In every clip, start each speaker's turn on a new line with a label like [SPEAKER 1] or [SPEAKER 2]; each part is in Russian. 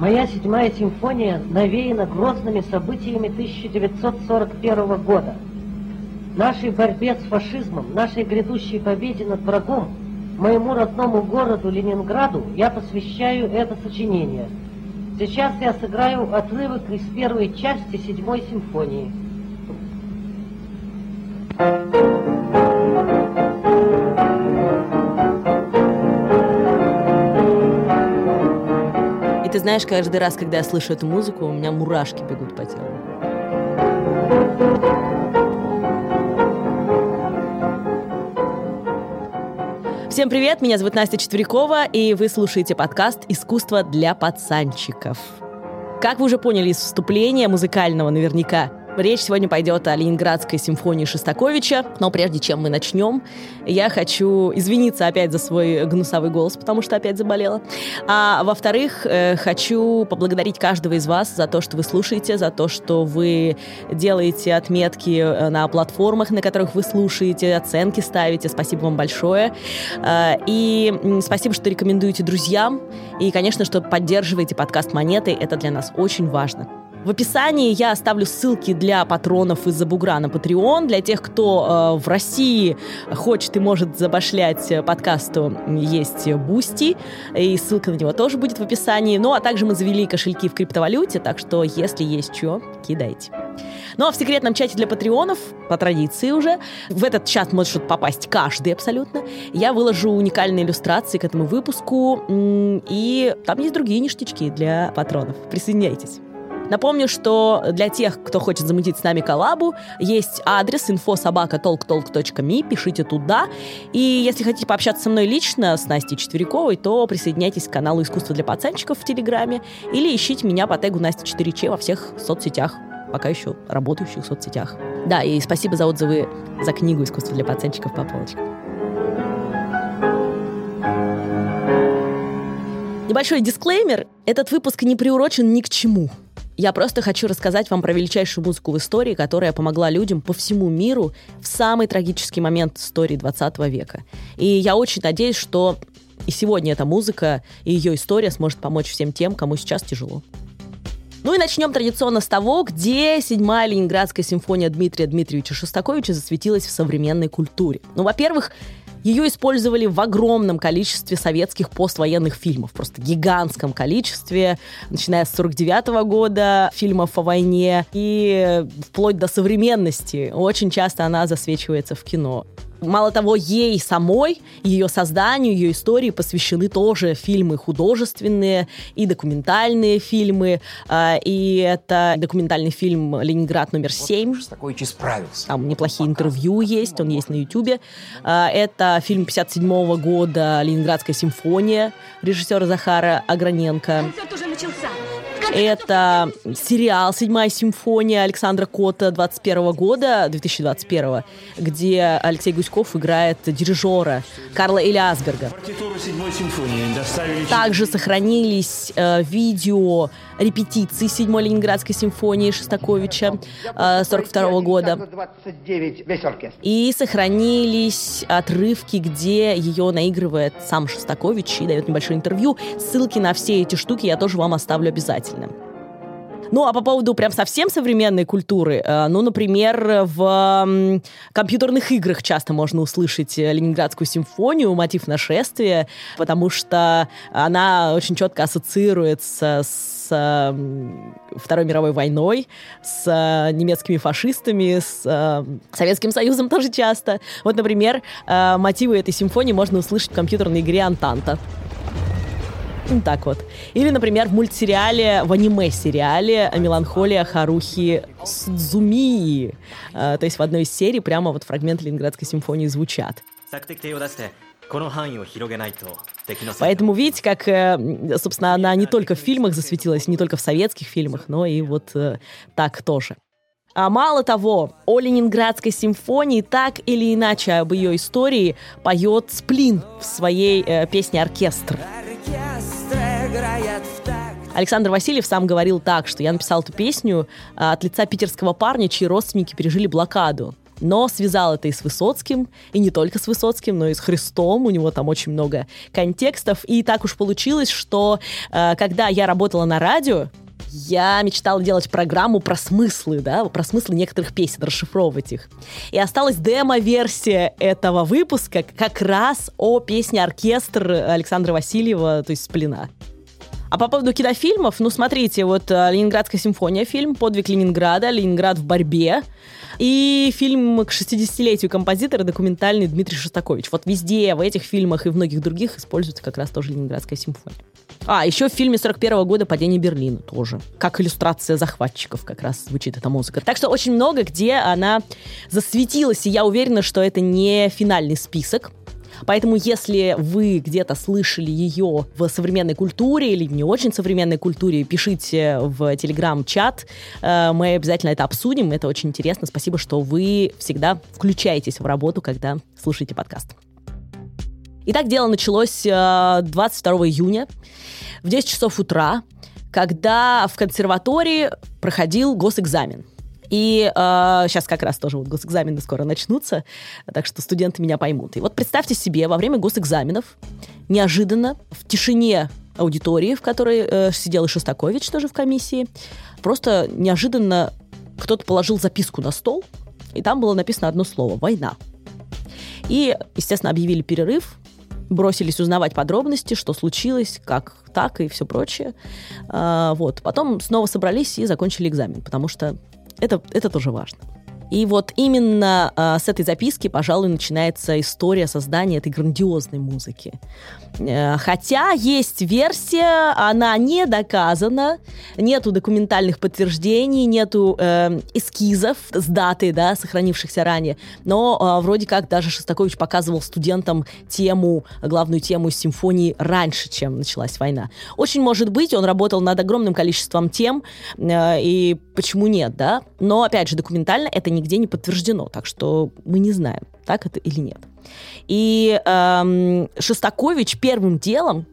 [SPEAKER 1] Моя седьмая симфония навеяна грозными событиями 1941 года. Нашей борьбе с фашизмом, нашей грядущей победе над врагом, моему родному городу Ленинграду я посвящаю это сочинение. Сейчас я сыграю отрывок из первой части седьмой симфонии.
[SPEAKER 2] Знаешь, каждый раз, когда я слышу эту музыку, у меня мурашки бегут по телу. Всем привет, меня зовут Настя Четверякова, и вы слушаете подкаст «Искусство для пацанчиков». Как вы уже поняли из вступления музыкального наверняка, Речь сегодня пойдет о Ленинградской симфонии Шостаковича, но прежде чем мы начнем, я хочу извиниться опять за свой гнусовый голос, потому что опять заболела. А во-вторых, э, хочу поблагодарить каждого из вас за то, что вы слушаете, за то, что вы делаете отметки э, на платформах, на которых вы слушаете, оценки ставите. Спасибо вам большое. Э, и спасибо, что рекомендуете друзьям. И, конечно, что поддерживаете подкаст «Монеты». Это для нас очень важно. В описании я оставлю ссылки для патронов из-за бугра на Patreon, для тех, кто э, в России хочет и может забашлять подкасту, есть Бусти, и ссылка на него тоже будет в описании. Ну, а также мы завели кошельки в криптовалюте, так что, если есть что, кидайте. Ну а в секретном чате для патреонов, по традиции уже, в этот чат может попасть каждый абсолютно. Я выложу уникальные иллюстрации к этому выпуску, и там есть другие ништячки для патронов. Присоединяйтесь. Напомню, что для тех, кто хочет замутить с нами коллабу, есть адрес infosobaka.talktalk.me, пишите туда. И если хотите пообщаться со мной лично, с Настей Четверяковой, то присоединяйтесь к каналу «Искусство для пацанчиков» в Телеграме или ищите меня по тегу Настя 4Ч во всех соцсетях, пока еще работающих соцсетях. Да, и спасибо за отзывы за книгу «Искусство для пацанчиков» по полочкам. Небольшой дисклеймер. Этот выпуск не приурочен ни к чему. Я просто хочу рассказать вам про величайшую музыку в истории, которая помогла людям по всему миру в самый трагический момент истории 20 века. И я очень надеюсь, что и сегодня эта музыка и ее история сможет помочь всем тем, кому сейчас тяжело. Ну и начнем традиционно с того, где седьмая Ленинградская симфония Дмитрия Дмитриевича Шостаковича засветилась в современной культуре. Ну, во-первых, ее использовали в огромном количестве советских поствоенных фильмов, просто гигантском количестве, начиная с 49 года фильмов о войне и вплоть до современности. Очень часто она засвечивается в кино. Мало того, ей самой, ее созданию, ее истории посвящены тоже фильмы художественные и документальные фильмы. А, и это документальный фильм «Ленинград номер 7». Вот такой справился. Там неплохие интервью есть, он есть на Ютубе. А, это фильм 57 года «Ленинградская симфония» режиссера Захара Аграненко. Концерт уже начался. Это сериал «Седьмая симфония» Александра Кота 21 года, 2021, где Алексей Гуськов играет дирижера Карла Элиасберга. Также сохранились э, видео репетиции седьмой Ленинградской симфонии Шостаковича э, 42 года. И сохранились отрывки, где ее наигрывает сам Шостакович и дает небольшое интервью. Ссылки на все эти штуки я тоже вам оставлю обязательно. Ну, а по поводу прям совсем современной культуры, э, ну, например, в компьютерных играх часто можно услышать э, Ленинградскую симфонию, мотив нашествия, потому что она очень четко ассоциируется с Второй мировой войной, с немецкими фашистами, с Советским Союзом тоже часто. Вот, например, э, мотивы этой симфонии можно услышать в компьютерной игре «Антанта». Так вот. Или, например, в мультсериале, в аниме-сериале «Меланхолия Харухи Судзумии». А, то есть в одной из серий прямо вот фрагменты Ленинградской симфонии звучат. Поэтому видите, как, э, собственно, она не только в фильмах засветилась, не только в советских фильмах, но и вот э, так тоже. А мало того, о Ленинградской симфонии так или иначе об ее истории поет Сплин в своей э, песне «Оркестр». Александр Васильев сам говорил так, что я написал эту песню а, от лица питерского парня, чьи родственники пережили блокаду. но связал это и с Высоцким, и не только с Высоцким, но и с Христом. У него там очень много контекстов. И так уж получилось, что э, когда я работала на радио, я мечтала делать программу про смыслы, да, про смыслы некоторых песен, расшифровывать их. И осталась демо-версия этого выпуска как раз о песне «Оркестр» Александра Васильева, то есть «Сплина». А по поводу кинофильмов, ну, смотрите, вот э, «Ленинградская симфония» фильм, «Подвиг Ленинграда», «Ленинград в борьбе», и фильм к 60-летию композитора документальный Дмитрий Шостакович. Вот везде, в этих фильмах и в многих других используется как раз тоже Ленинградская симфония. А, еще в фильме 41 -го года «Падение Берлина» тоже. Как иллюстрация захватчиков как раз звучит эта музыка. Так что очень много где она засветилась, и я уверена, что это не финальный список. Поэтому, если вы где-то слышали ее в современной культуре или не очень современной культуре, пишите в телеграм-чат. Э, мы обязательно это обсудим. Это очень интересно. Спасибо, что вы всегда включаетесь в работу, когда слушаете подкаст. Итак, дело началось 22 э, июня в 10 часов утра, когда в консерватории проходил госэкзамен. И э, сейчас как раз тоже вот госэкзамены скоро начнутся, так что студенты меня поймут. И вот представьте себе, во время госэкзаменов неожиданно в тишине аудитории, в которой э, сидел и Шостакович тоже в комиссии, просто неожиданно кто-то положил записку на стол, и там было написано одно слово «война». И, естественно, объявили перерыв, бросились узнавать подробности, что случилось, как так и все прочее. А, вот. Потом снова собрались и закончили экзамен, потому что это, это тоже важно. И вот именно э, с этой записки, пожалуй, начинается история создания этой грандиозной музыки. Э, хотя есть версия, она не доказана, нету документальных подтверждений, нету э, эскизов с датой, да, сохранившихся ранее, но э, вроде как даже Шостакович показывал студентам тему, главную тему симфонии раньше, чем началась война. Очень может быть, он работал над огромным количеством тем, э, и почему нет, да? Но, опять же, документально это нигде не подтверждено, так что мы не знаем, так это или нет. И эм, Шостакович первым делом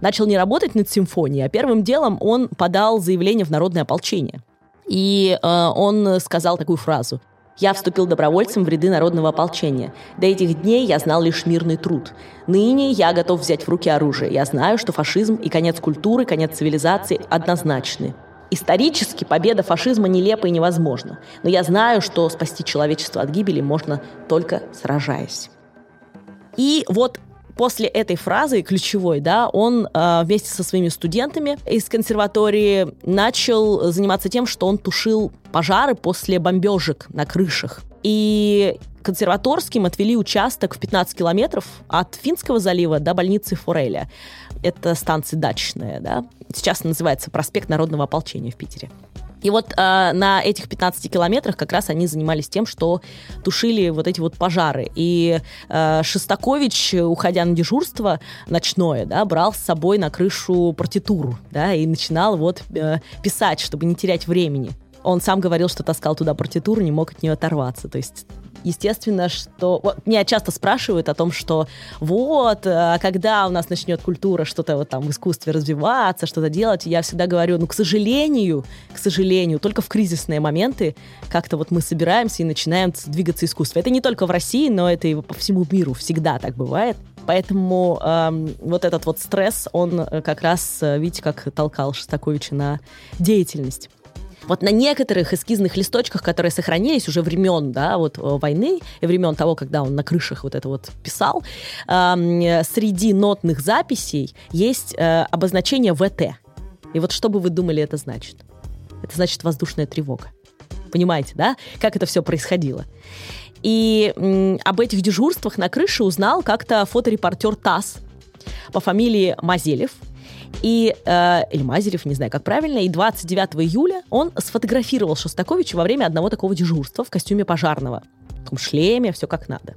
[SPEAKER 2] начал не работать над симфонией, а первым делом он подал заявление в народное ополчение. И э, он сказал такую фразу. «Я вступил добровольцем в ряды народного ополчения. До этих дней я знал лишь мирный труд. Ныне я готов взять в руки оружие. Я знаю, что фашизм и конец культуры, конец цивилизации однозначны. Исторически победа фашизма нелепа и невозможна. Но я знаю, что спасти человечество от гибели можно только сражаясь. И вот после этой фразы ключевой, да, он э, вместе со своими студентами из консерватории начал заниматься тем, что он тушил пожары после бомбежек на крышах. И консерваторским отвели участок в 15 километров от Финского залива до больницы Фореля. Это станция дачная, да. Сейчас называется проспект Народного ополчения в Питере. И вот э, на этих 15 километрах как раз они занимались тем, что тушили вот эти вот пожары. И э, Шостакович, уходя на дежурство ночное, да, брал с собой на крышу партитуру, да, и начинал вот э, писать, чтобы не терять времени. Он сам говорил, что таскал туда партитуру, не мог от нее оторваться. То есть естественно, что... Вот, меня часто спрашивают о том, что вот, а когда у нас начнет культура что-то вот там в искусстве развиваться, что-то делать, я всегда говорю, ну, к сожалению, к сожалению, только в кризисные моменты как-то вот мы собираемся и начинаем двигаться искусство. Это не только в России, но это и по всему миру всегда так бывает. Поэтому эм, вот этот вот стресс, он э, как раз, э, видите, как толкал Шостаковича на деятельность. Вот на некоторых эскизных листочках, которые сохранились уже времен, да, вот э, войны и времен того, когда он на крышах вот это вот писал, э, среди нотных записей есть э, обозначение ВТ. И вот что бы вы думали это значит? Это значит воздушная тревога. Понимаете, да? Как это все происходило? И м, об этих дежурствах на крыше узнал как-то фоторепортер ТАСС по фамилии Мазелев – и, э, или не знаю, как правильно, и 29 июля он сфотографировал Шостаковича во время одного такого дежурства в костюме пожарного. В таком шлеме, все как надо.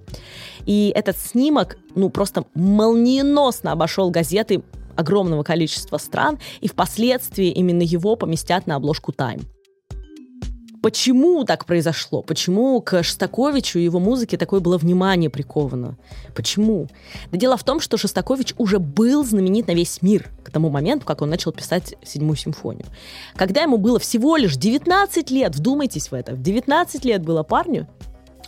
[SPEAKER 2] И этот снимок, ну, просто молниеносно обошел газеты огромного количества стран, и впоследствии именно его поместят на обложку Time. Почему так произошло? Почему к Шостаковичу и его музыке такое было внимание приковано? Почему? Да дело в том, что Шостакович уже был знаменит на весь мир к тому моменту, как он начал писать седьмую симфонию. Когда ему было всего лишь 19 лет, вдумайтесь в это, в 19 лет было парню,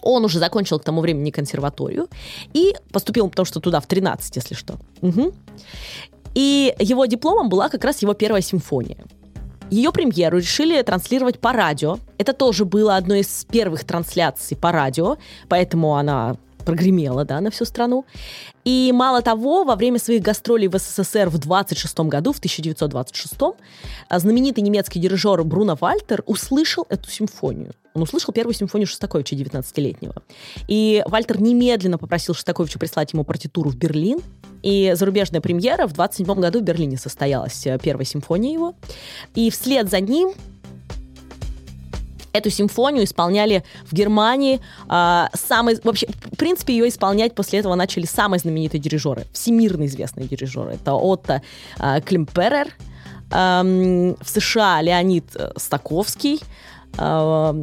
[SPEAKER 2] Он уже закончил к тому времени консерваторию и поступил, потому что туда в 13, если что. Угу. И его дипломом была как раз его первая симфония. Ее премьеру решили транслировать по радио. Это тоже было одной из первых трансляций по радио, поэтому она прогремела, да, на всю страну. И мало того, во время своих гастролей в СССР в 26 году, в 1926, а, знаменитый немецкий дирижер Бруно Вальтер услышал эту симфонию. Он услышал первую симфонию Шостаковича, 19-летнего. И Вальтер немедленно попросил Шостаковича прислать ему партитуру в Берлин. И зарубежная премьера в 27 году в Берлине состоялась, э, первая симфония его. И вслед за ним Эту симфонию исполняли в Германии. Э, самый, вообще, в принципе, ее исполнять после этого начали самые знаменитые дирижеры, всемирно известные дирижеры. Это Отто э, Климперер, э, в США Леонид э, Стаковский,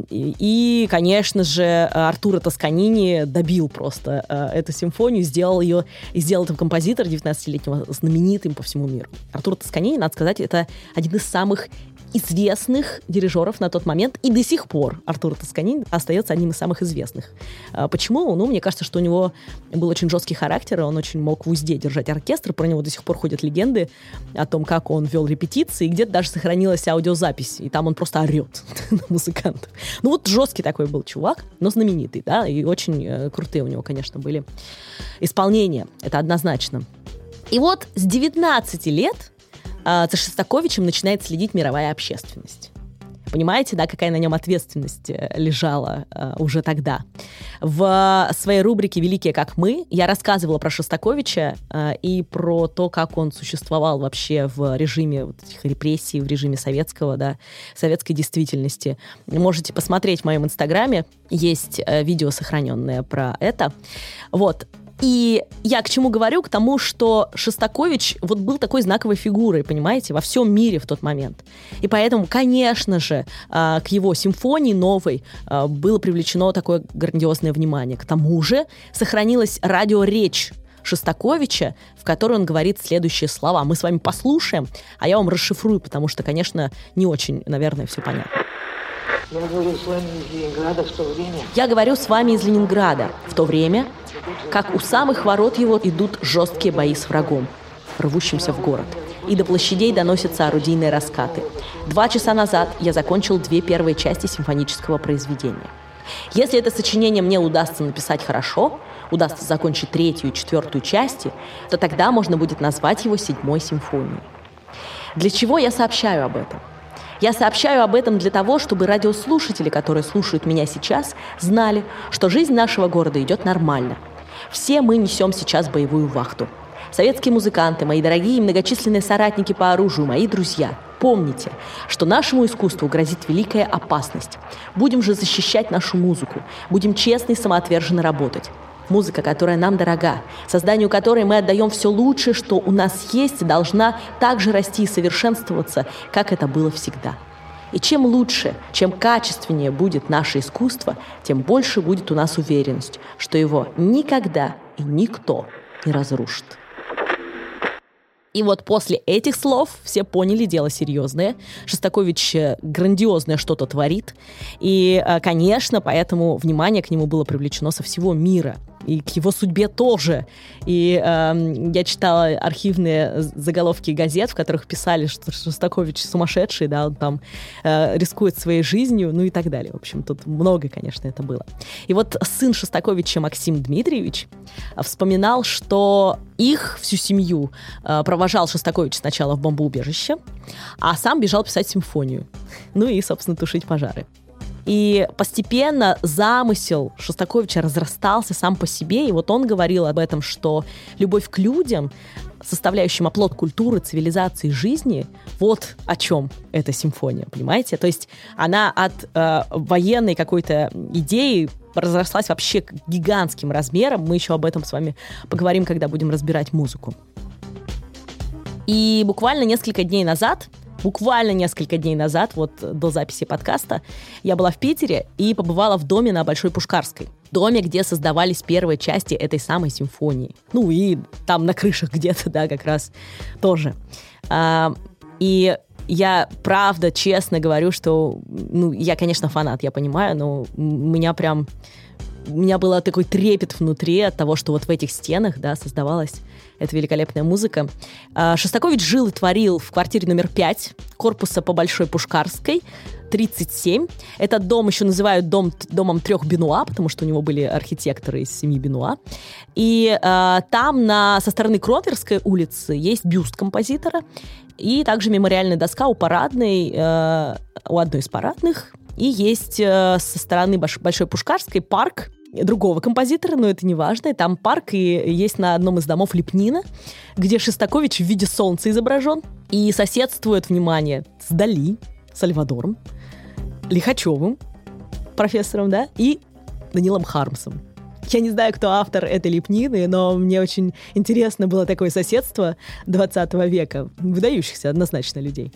[SPEAKER 2] и, конечно же, Артура Тосканини добил просто э, эту симфонию, сделал ее, и сделал этот композитор 19-летнего знаменитым по всему миру. Артур Тосканини, надо сказать, это один из самых известных дирижеров на тот момент, и до сих пор Артур Тосканин остается одним из самых известных. А почему? Ну, мне кажется, что у него был очень жесткий характер, он очень мог в узде держать оркестр, про него до сих пор ходят легенды о том, как он вел репетиции, и где-то даже сохранилась аудиозапись, и там он просто орет на музыкантов. Ну вот жесткий такой был чувак, но знаменитый, да, и очень э, крутые у него, конечно, были исполнения, это однозначно. И вот с 19 лет за Шостаковичем начинает следить мировая общественность. Понимаете, да, какая на нем ответственность э, лежала э, уже тогда. В своей рубрике «Великие как мы» я рассказывала про Шостаковича э, и про то, как он существовал вообще в режиме вот этих репрессий, в режиме советского, да, советской действительности. Можете посмотреть в моем инстаграме, есть э, видео сохраненное про это. Вот. И я к чему говорю? К тому, что Шостакович вот был такой знаковой фигурой, понимаете, во всем мире в тот момент. И поэтому, конечно же, а, к его симфонии новой а, было привлечено такое грандиозное внимание. К тому же сохранилась радиоречь Шостаковича, в которой он говорит следующие слова. Мы с вами послушаем, а я вам расшифрую, потому что, конечно, не очень, наверное, все понятно.
[SPEAKER 3] Я говорю с вами из Ленинграда в то время.
[SPEAKER 2] Я говорю с вами из Ленинграда в то время, как у самых ворот его идут жесткие бои с врагом, рвущимся в город. И до площадей доносятся орудийные раскаты. Два часа назад я закончил две первые части симфонического произведения. Если это сочинение мне удастся написать хорошо, удастся закончить третью и четвертую части, то тогда можно будет назвать его седьмой симфонией. Для чего я сообщаю об этом? Я сообщаю об этом для того, чтобы радиослушатели, которые слушают меня сейчас, знали, что жизнь нашего города идет нормально. Все мы несем сейчас боевую вахту. Советские музыканты, мои дорогие и многочисленные соратники по оружию, мои друзья, помните, что нашему искусству грозит великая опасность. Будем же защищать нашу музыку, будем честно и самоотверженно работать. Музыка, которая нам дорога, созданию которой мы отдаем все лучшее, что у нас есть, должна также расти и совершенствоваться, как это было всегда. И чем лучше, чем качественнее будет наше искусство, тем больше будет у нас уверенность, что его никогда и никто не разрушит. И вот после этих слов все поняли, дело серьезное. Шостакович э, грандиозное что-то творит. И, э, конечно, поэтому внимание к нему было привлечено со всего мира и к его судьбе тоже. И э, я читала архивные заголовки газет, в которых писали, что Шостакович сумасшедший, да, он там э, рискует своей жизнью, ну и так далее. В общем, тут много, конечно, это было. И вот сын Шостаковича Максим Дмитриевич вспоминал, что их, всю семью, э, провожал Шостакович сначала в бомбоубежище, а сам бежал писать симфонию. Ну и, собственно, тушить пожары. И постепенно замысел Шостаковича разрастался сам по себе, и вот он говорил об этом, что любовь к людям, составляющим оплот культуры, цивилизации, жизни, вот о чем эта симфония, понимаете? То есть она от э, военной какой-то идеи разрослась вообще к гигантским размерам. Мы еще об этом с вами поговорим, когда будем разбирать музыку. И буквально несколько дней назад буквально несколько дней назад, вот до записи подкаста, я была в Питере и побывала в доме на Большой Пушкарской. Доме, где создавались первые части этой самой симфонии. Ну и там на крышах где-то, да, как раз тоже. А, и я правда, честно говорю, что, ну, я, конечно, фанат, я понимаю, но меня прям у меня был такой трепет внутри от того, что вот в этих стенах, да, создавалась эта великолепная музыка. А, Шостакович жил и творил в квартире номер 5 корпуса по Большой Пушкарской, 37. Этот дом еще называют дом, домом трех Бенуа, потому что у него были архитекторы из семьи Бенуа. И э, там на, со стороны Кроверской улицы есть бюст композитора и также мемориальная доска у парадной, э, у одной из парадных. И есть э, со стороны Большой Пушкарской парк, другого композитора, но это не важно. И там парк, и есть на одном из домов лепнина, где Шестакович в виде солнца изображен. И соседствует, внимание, с Дали, Сальвадором, Лихачевым, профессором, да, и Данилом Хармсом. Я не знаю, кто автор этой лепнины, но мне очень интересно было такое соседство 20 века, выдающихся однозначно людей.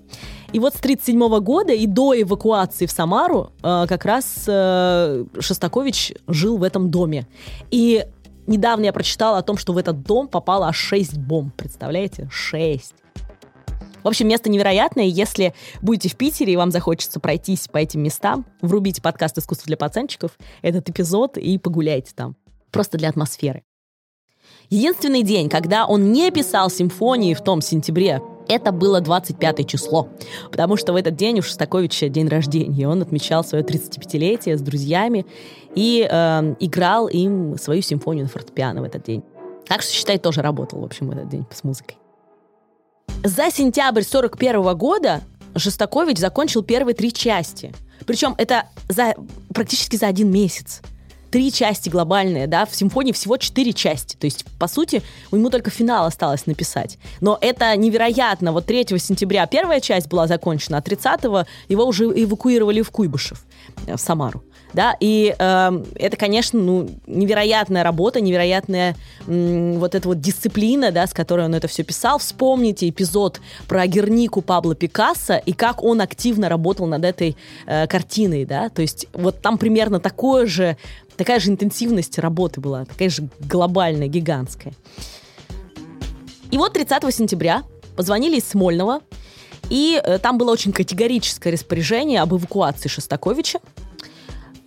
[SPEAKER 2] И вот с 1937 года и до эвакуации в Самару э, как раз э, Шостакович жил в этом доме. И недавно я прочитала о том, что в этот дом попало аж 6 бомб. Представляете? 6. В общем, место невероятное. Если будете в Питере и вам захочется пройтись по этим местам, врубите подкаст «Искусство для пацанчиков», этот эпизод и погуляйте там. Просто для атмосферы. Единственный день, когда он не писал симфонии в том сентябре, это было 25 число, потому что в этот день у Шостаковича день рождения, он отмечал свое 35-летие с друзьями и э, играл им свою симфонию на фортепиано в этот день. Так что, считай, тоже работал, в общем, в этот день с музыкой. За сентябрь 41 года Шостакович закончил первые три части. Причем это за, практически за один месяц. Три части глобальные, да, в симфонии всего четыре части. То есть, по сути, ему только финал осталось написать. Но это невероятно. Вот 3 сентября первая часть была закончена, а 30 его уже эвакуировали в Куйбышев, э, в Самару да, и э, это, конечно, ну, невероятная работа, невероятная м, вот эта вот дисциплина, да, с которой он это все писал. Вспомните эпизод про Гернику Пабло Пикассо и как он активно работал над этой э, картиной, да, то есть вот там примерно такое же, такая же интенсивность работы была, такая же глобальная, гигантская. И вот 30 сентября позвонили из Смольного, и э, там было очень категорическое распоряжение об эвакуации Шостаковича.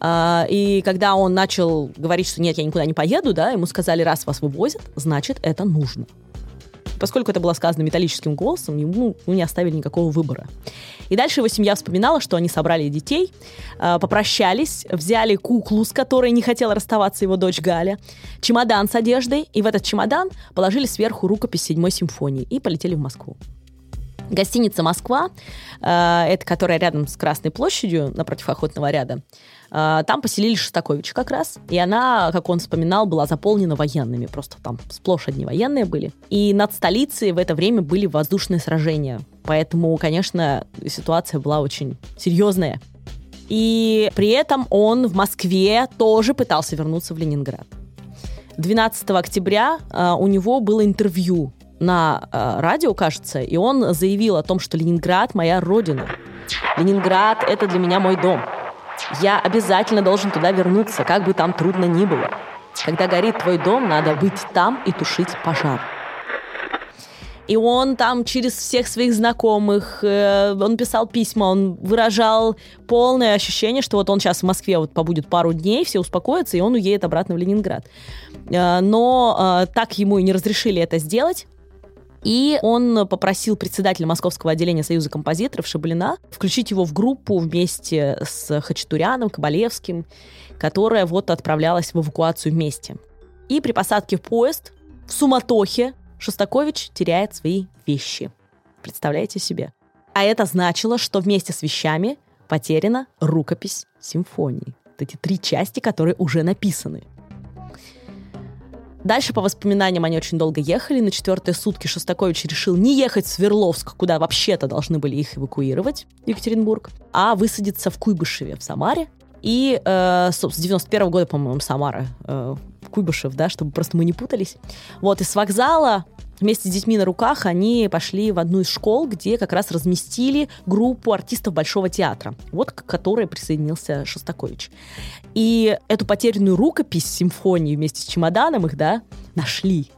[SPEAKER 2] А, и когда он начал говорить, что нет, я никуда не поеду, да, ему сказали, раз вас вывозят, значит, это нужно. Поскольку это было сказано металлическим голосом, ему ну, не оставили никакого выбора. И дальше его семья вспоминала, что они собрали детей, а, попрощались, взяли куклу, с которой не хотела расставаться его дочь Галя, чемодан с одеждой, и в этот чемодан положили сверху рукопись седьмой симфонии и полетели в Москву. Гостиница «Москва», э, это которая рядом с Красной площадью, напротив охотного ряда, э, там поселили Шостаковича как раз. И она, как он вспоминал, была заполнена военными. Просто там сплошь одни военные были. И над столицей в это время были воздушные сражения. Поэтому, конечно, ситуация была очень серьезная. И при этом он в Москве тоже пытался вернуться в Ленинград. 12 октября э, у него было интервью на э, радио, кажется, и он заявил о том, что Ленинград моя родина. Ленинград это для меня мой дом. Я обязательно должен туда вернуться, как бы там трудно ни было. Когда горит твой дом, надо быть там и тушить пожар. И он там через всех своих знакомых, э, он писал письма, он выражал полное ощущение, что вот он сейчас в Москве вот побудет пару дней, все успокоятся, и он уедет обратно в Ленинград. Э, но э, так ему и не разрешили это сделать. И он попросил председателя Московского отделения Союза композиторов Шаблина включить его в группу вместе с Хачатуряном, Кабалевским, которая вот отправлялась в эвакуацию вместе. И при посадке в поезд в суматохе Шостакович теряет свои вещи. Представляете себе? А это значило, что вместе с вещами потеряна рукопись симфонии. Вот эти три части, которые уже написаны. Дальше, по воспоминаниям, они очень долго ехали. На четвертые сутки Шостакович решил не ехать в Свердловск, куда вообще-то должны были их эвакуировать, Екатеринбург, а высадиться в Куйбышеве, в Самаре. И э, с 91 -го года, по-моему, Самара, э, Куйбышев, да, чтобы просто мы не путались. Вот, и с вокзала вместе с детьми на руках они пошли в одну из школ, где как раз разместили группу артистов Большого театра, вот к которой присоединился Шостакович. И эту потерянную рукопись симфонии вместе с чемоданом их, да, нашли.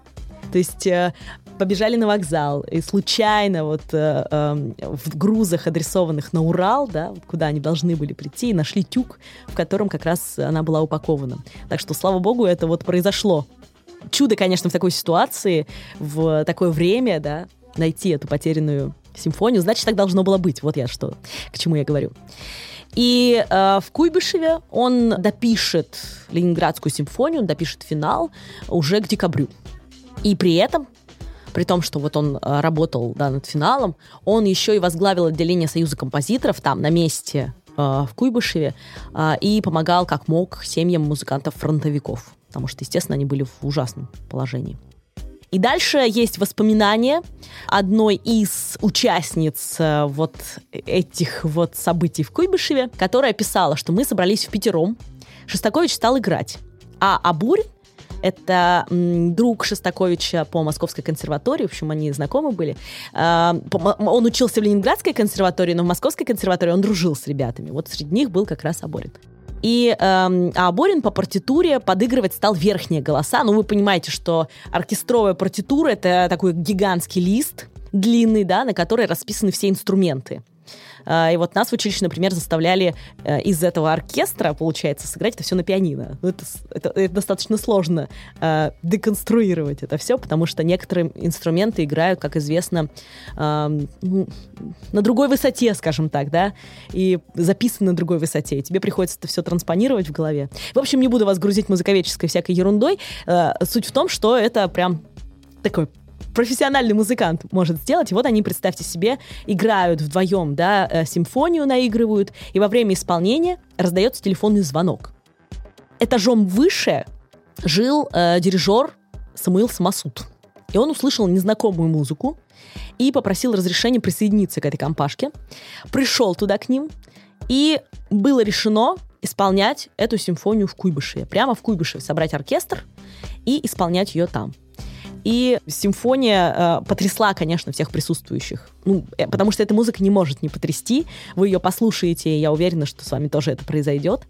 [SPEAKER 2] То есть э, побежали на вокзал и случайно вот э, э, в грузах, адресованных на Урал, да, куда они должны были прийти, нашли тюк, в котором как раз она была упакована. Так что, слава богу, это вот произошло. Чудо, конечно, в такой ситуации, в такое время, да, найти эту потерянную симфонию, значит, так должно было быть. Вот я что, к чему я говорю. И э, в Куйбышеве он допишет Ленинградскую симфонию, он допишет финал уже к декабрю. И при этом при том, что вот он э, работал да, над финалом, он еще и возглавил отделение Союза композиторов там, на месте э, в Куйбышеве, э, и помогал как мог семьям музыкантов-фронтовиков, потому что, естественно, они были в ужасном положении. И дальше есть воспоминания одной из участниц вот этих вот событий в Куйбышеве, которая писала, что мы собрались в пятером, Шостакович стал играть, а Абурь это друг Шостаковича по Московской консерватории, в общем, они знакомы были. А, он учился в Ленинградской консерватории, но в Московской консерватории он дружил с ребятами. Вот среди них был как раз Аборин. И э, а Борин по партитуре подыгрывать стал верхние голоса. Ну, вы понимаете, что оркестровая партитура — это такой гигантский лист длинный, да, на который расписаны все инструменты. А, и вот нас в училище, например, заставляли э, из этого оркестра, получается, сыграть это все на пианино. Ну, это, это, это достаточно сложно э, деконструировать это все, потому что некоторые инструменты играют, как известно, ну, на другой высоте, скажем так, да, и записаны на другой высоте. И тебе приходится это все транспонировать в голове. В общем, не буду вас грузить музыковедческой всякой ерундой. Э, суть в том, что это прям такой профессиональный музыкант может сделать. И вот они, представьте себе, играют вдвоем, да, э, симфонию наигрывают, и во время исполнения раздается телефонный звонок. Этажом выше жил э, дирижер Самуил Самосуд. И он услышал незнакомую музыку и попросил разрешения присоединиться к этой компашке. Пришел туда к ним, и было решено исполнять эту симфонию в Куйбышеве. Прямо в Куйбышеве собрать оркестр и исполнять ее там. И симфония э, потрясла, конечно, всех присутствующих. Ну, э, потому что эта музыка не может не потрясти. Вы ее послушаете, и я уверена, что с вами тоже это произойдет.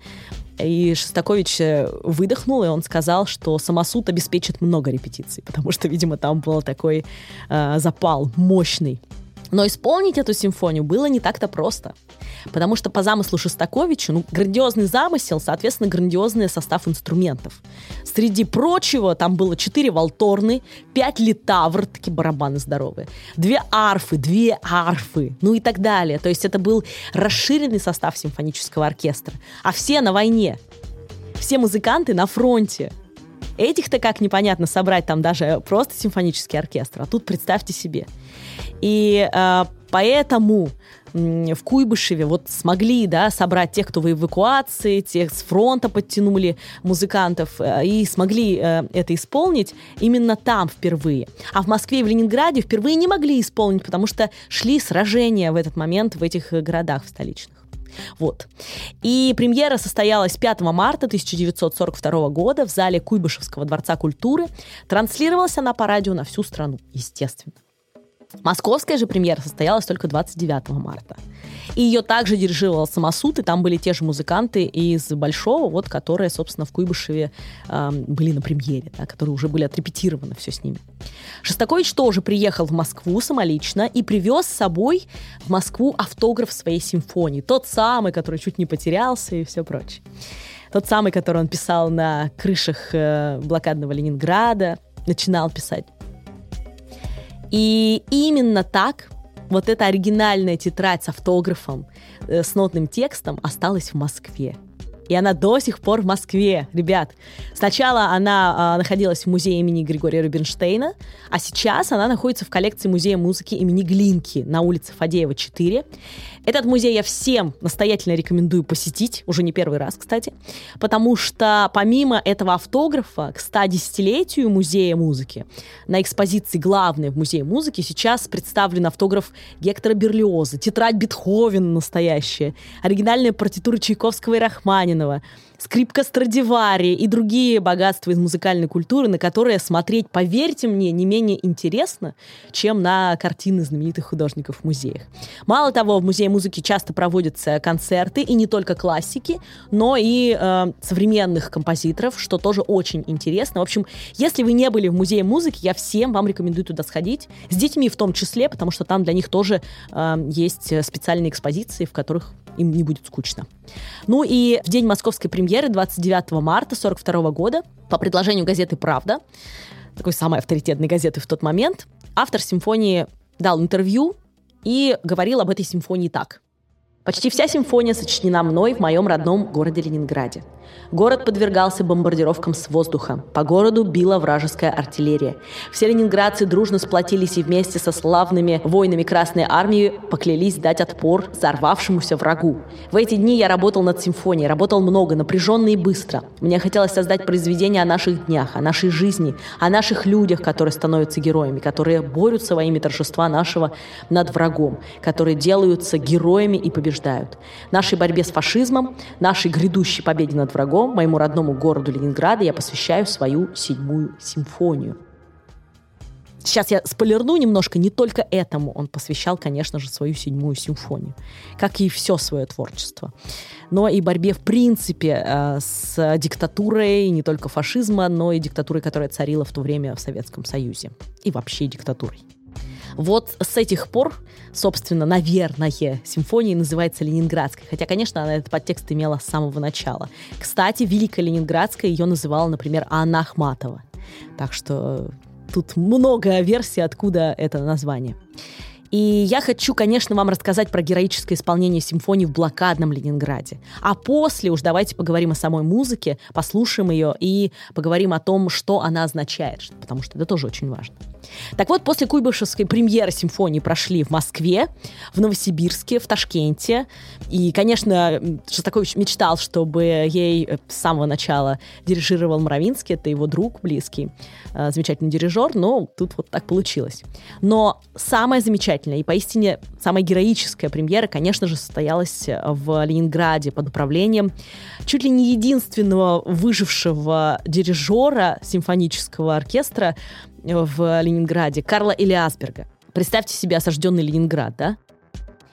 [SPEAKER 2] И Шостакович э, выдохнул, и он сказал, что самосуд обеспечит много репетиций, потому что, видимо, там был такой э, запал мощный. Но исполнить эту симфонию было не так-то просто. Потому что по замыслу Шостаковича, ну, грандиозный замысел, соответственно, грандиозный состав инструментов. Среди прочего, там было 4 валторны, 5 литавр, такие барабаны здоровые, 2 арфы, 2 арфы, ну и так далее. То есть это был расширенный состав симфонического оркестра. А все на войне. Все музыканты на фронте. Этих-то как непонятно собрать там даже просто симфонический оркестр. А тут представьте себе. И э, поэтому в Куйбышеве вот смогли, да, собрать тех, кто в эвакуации, тех с фронта подтянули музыкантов э, и смогли э, это исполнить именно там впервые. А в Москве и в Ленинграде впервые не могли исполнить, потому что шли сражения в этот момент в этих городах в столичных. Вот. И премьера состоялась 5 марта 1942 года в зале Куйбышевского дворца культуры. Транслировалась она по радио на всю страну, естественно. Московская же премьера состоялась только 29 марта. И ее также дирижировал самосуд, и там были те же музыканты из Большого, вот, которые, собственно, в Куйбышеве э, были на премьере, да, которые уже были отрепетированы все с ними. Шостакович тоже приехал в Москву самолично и привез с собой в Москву автограф своей симфонии. Тот самый, который чуть не потерялся и все прочее. Тот самый, который он писал на крышах э, блокадного Ленинграда, начинал писать. И именно так вот эта оригинальная тетрадь с автографом, э, с нотным текстом осталась в Москве. И она до сих пор в Москве, ребят. Сначала она э, находилась в музее имени Григория Рубинштейна, а сейчас она находится в коллекции музея музыки имени Глинки на улице Фадеева 4. Этот музей я всем настоятельно рекомендую посетить, уже не первый раз, кстати, потому что помимо этого автографа к 110-летию Музея музыки на экспозиции главной в Музее музыки сейчас представлен автограф Гектора Берлиоза, тетрадь Бетховена настоящая, оригинальная партитура Чайковского и Рахманинова, скрипка Страдивари и другие богатства из музыкальной культуры, на которые смотреть, поверьте мне, не менее интересно, чем на картины знаменитых художников в музеях. Мало того, в Музее музыки часто проводятся концерты, и не только классики, но и э, современных композиторов, что тоже очень интересно. В общем, если вы не были в Музее музыки, я всем вам рекомендую туда сходить, с детьми в том числе, потому что там для них тоже э, есть специальные экспозиции, в которых им не будет скучно. Ну и в день московской премьеры 29 марта 1942 года по предложению газеты «Правда», такой самой авторитетной газеты в тот момент, автор симфонии дал интервью и говорил об этой симфонии так. Почти вся симфония сочинена мной в моем родном городе Ленинграде. Город подвергался бомбардировкам с воздуха. По городу била вражеская артиллерия. Все ленинградцы дружно сплотились и вместе со славными воинами Красной Армии поклялись дать отпор взорвавшемуся врагу. В эти дни я работал над симфонией, работал много, напряженно и быстро. Мне хотелось создать произведение о наших днях, о нашей жизни, о наших людях, которые становятся героями, которые борются во имя торжества нашего над врагом, которые делаются героями и побеждают. Нашей борьбе с фашизмом, нашей грядущей победе над врагом моему родному городу Ленинграда, я посвящаю свою седьмую симфонию. Сейчас я спойлерну немножко, не только этому он посвящал, конечно же, свою седьмую симфонию, как и все свое творчество. Но и борьбе, в принципе, э, с диктатурой не только фашизма, но и диктатурой, которая царила в то время в Советском Союзе. И вообще диктатурой. Вот с этих пор, собственно, наверное, симфония называется Ленинградской. Хотя, конечно, она этот подтекст имела с самого начала. Кстати, Великая Ленинградская ее называла, например, Анна Ахматова. Так что тут много версий, откуда это название. И я хочу, конечно, вам рассказать про героическое исполнение симфонии в блокадном Ленинграде. А после уж давайте поговорим о самой музыке, послушаем ее и поговорим о том, что она означает, потому что это тоже очень важно. Так вот, после Куйбышевской премьеры симфонии прошли в Москве, в Новосибирске, в Ташкенте. И, конечно, Шостакович мечтал, чтобы ей с самого начала дирижировал Мравинский, это его друг близкий, э, замечательный дирижер, но тут вот так получилось. Но самое замечательное и поистине самая героическая премьера, конечно же, состоялась в Ленинграде под управлением чуть ли не единственного выжившего дирижера симфонического оркестра в Ленинграде, Карла Элиасберга. Представьте себе осажденный Ленинград, да?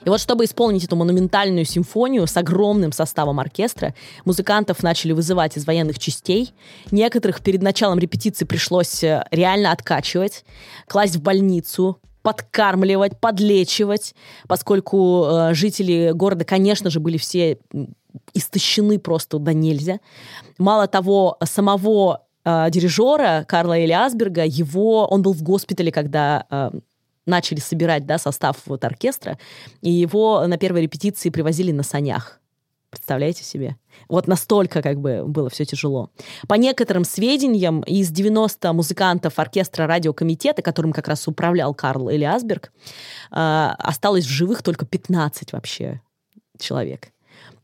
[SPEAKER 2] И вот чтобы исполнить эту монументальную симфонию с огромным составом оркестра, музыкантов начали вызывать из военных частей. Некоторых перед началом репетиции пришлось э, реально откачивать, класть в больницу, подкармливать, подлечивать, поскольку э, жители города, конечно же, были все истощены просто до нельзя. Мало того, самого э, дирижера Карла Элиасберга, его, он был в госпитале, когда э, начали собирать да, состав вот оркестра, и его на первой репетиции привозили на санях. Представляете себе? Вот настолько как бы было все тяжело. По некоторым сведениям, из 90 музыкантов оркестра радиокомитета, которым как раз управлял Карл Элиасберг, э, осталось в живых только 15 вообще человек.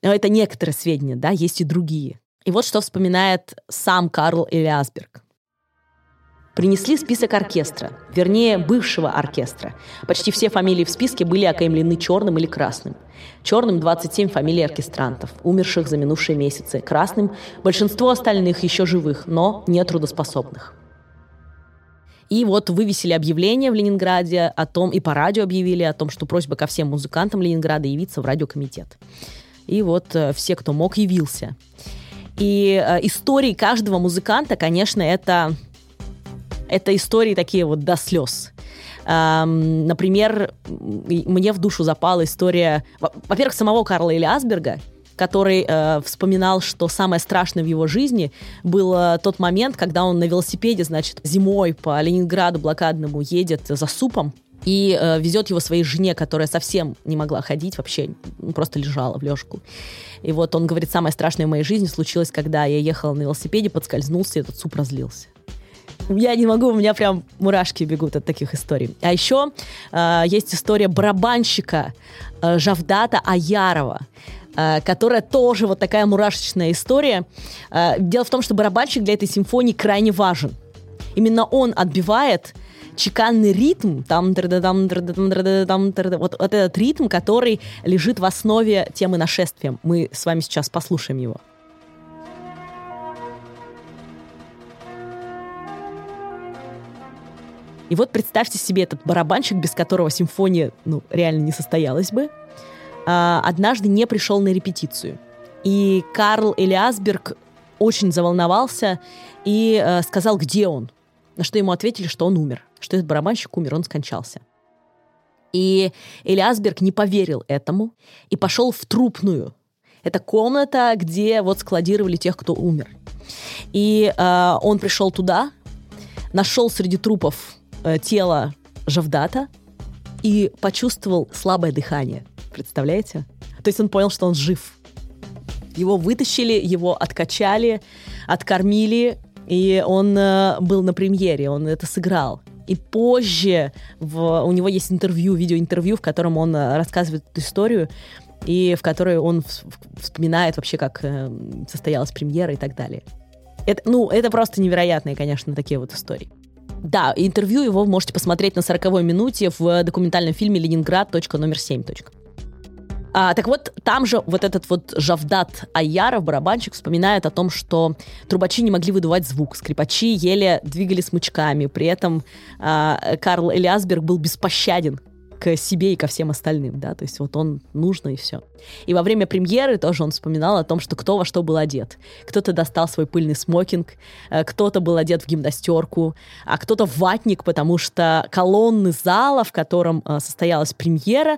[SPEAKER 2] Но это некоторые сведения, да, есть и другие. И вот что вспоминает сам Карл Элиасберг. Принесли список оркестра, вернее, бывшего оркестра. Почти все фамилии в списке были окаймлены черным или красным. Черным 27 фамилий оркестрантов, умерших за минувшие месяцы. Красным – большинство остальных еще живых, но нетрудоспособных. И вот вывесили объявление в Ленинграде о том, и по радио объявили о том, что просьба ко всем музыкантам Ленинграда явиться в радиокомитет. И вот э, все, кто мог, явился. И э, истории каждого музыканта, конечно, это, это истории такие вот до слез. Эм, например, мне в душу запала история, во-первых, самого Карла Элиасберга, который э, вспоминал, что самое страшное в его жизни был тот момент, когда он на велосипеде, значит, зимой по Ленинграду блокадному едет за супом, и э, везет его своей жене, которая совсем не могла ходить, вообще просто лежала в лёжку. И вот он говорит, самое страшное в моей жизни случилось, когда я ехала на велосипеде, подскользнулся, и этот суп разлился. Я не могу, у меня прям мурашки бегут от таких историй. А еще э, есть история барабанщика э, Жавдата Аярова, э, которая тоже вот такая мурашечная история. Дело в том, что барабанщик для этой симфонии крайне важен. Именно он отбивает чеканный ритм, там, там, там, вот, вот этот ритм, который лежит в основе темы нашествия. Мы с вами сейчас послушаем его. И вот представьте себе этот барабанщик, без которого симфония, ну, реально не состоялась бы, а, однажды не пришел на репетицию. И Карл Элиасберг очень заволновался и э, сказал, где он. На что ему ответили, что он умер, что этот барабанщик умер, он скончался. И Элиасберг не поверил этому и пошел в трупную. Это комната, где вот складировали тех, кто умер. И э, он пришел туда, нашел среди трупов э, тело Жавдата и почувствовал слабое дыхание. Представляете? То есть он понял, что он жив. Его вытащили, его откачали, откормили, и он э, был на премьере, он это сыграл. И позже в, у него есть интервью, видеоинтервью, в котором он э, рассказывает эту историю, и в которой он вспоминает вообще, как э, состоялась премьера и так далее. Это, ну, это просто невероятные, конечно, такие вот истории. Да, интервью его можете посмотреть на 40-й минуте в документальном фильме «Ленинград. Номер 7». А, так вот, там же вот этот вот Жавдат Айяров, барабанщик, вспоминает о том, что трубачи не могли выдувать звук, скрипачи еле двигали смычками, при этом а, Карл Элиасберг был беспощаден к себе и ко всем остальным, да, то есть вот он нужно и все. И во время премьеры тоже он вспоминал о том, что кто во что был одет. Кто-то достал свой пыльный смокинг, э, кто-то был одет в гимнастерку, а кто-то в ватник, потому что колонны зала, в котором э, состоялась премьера,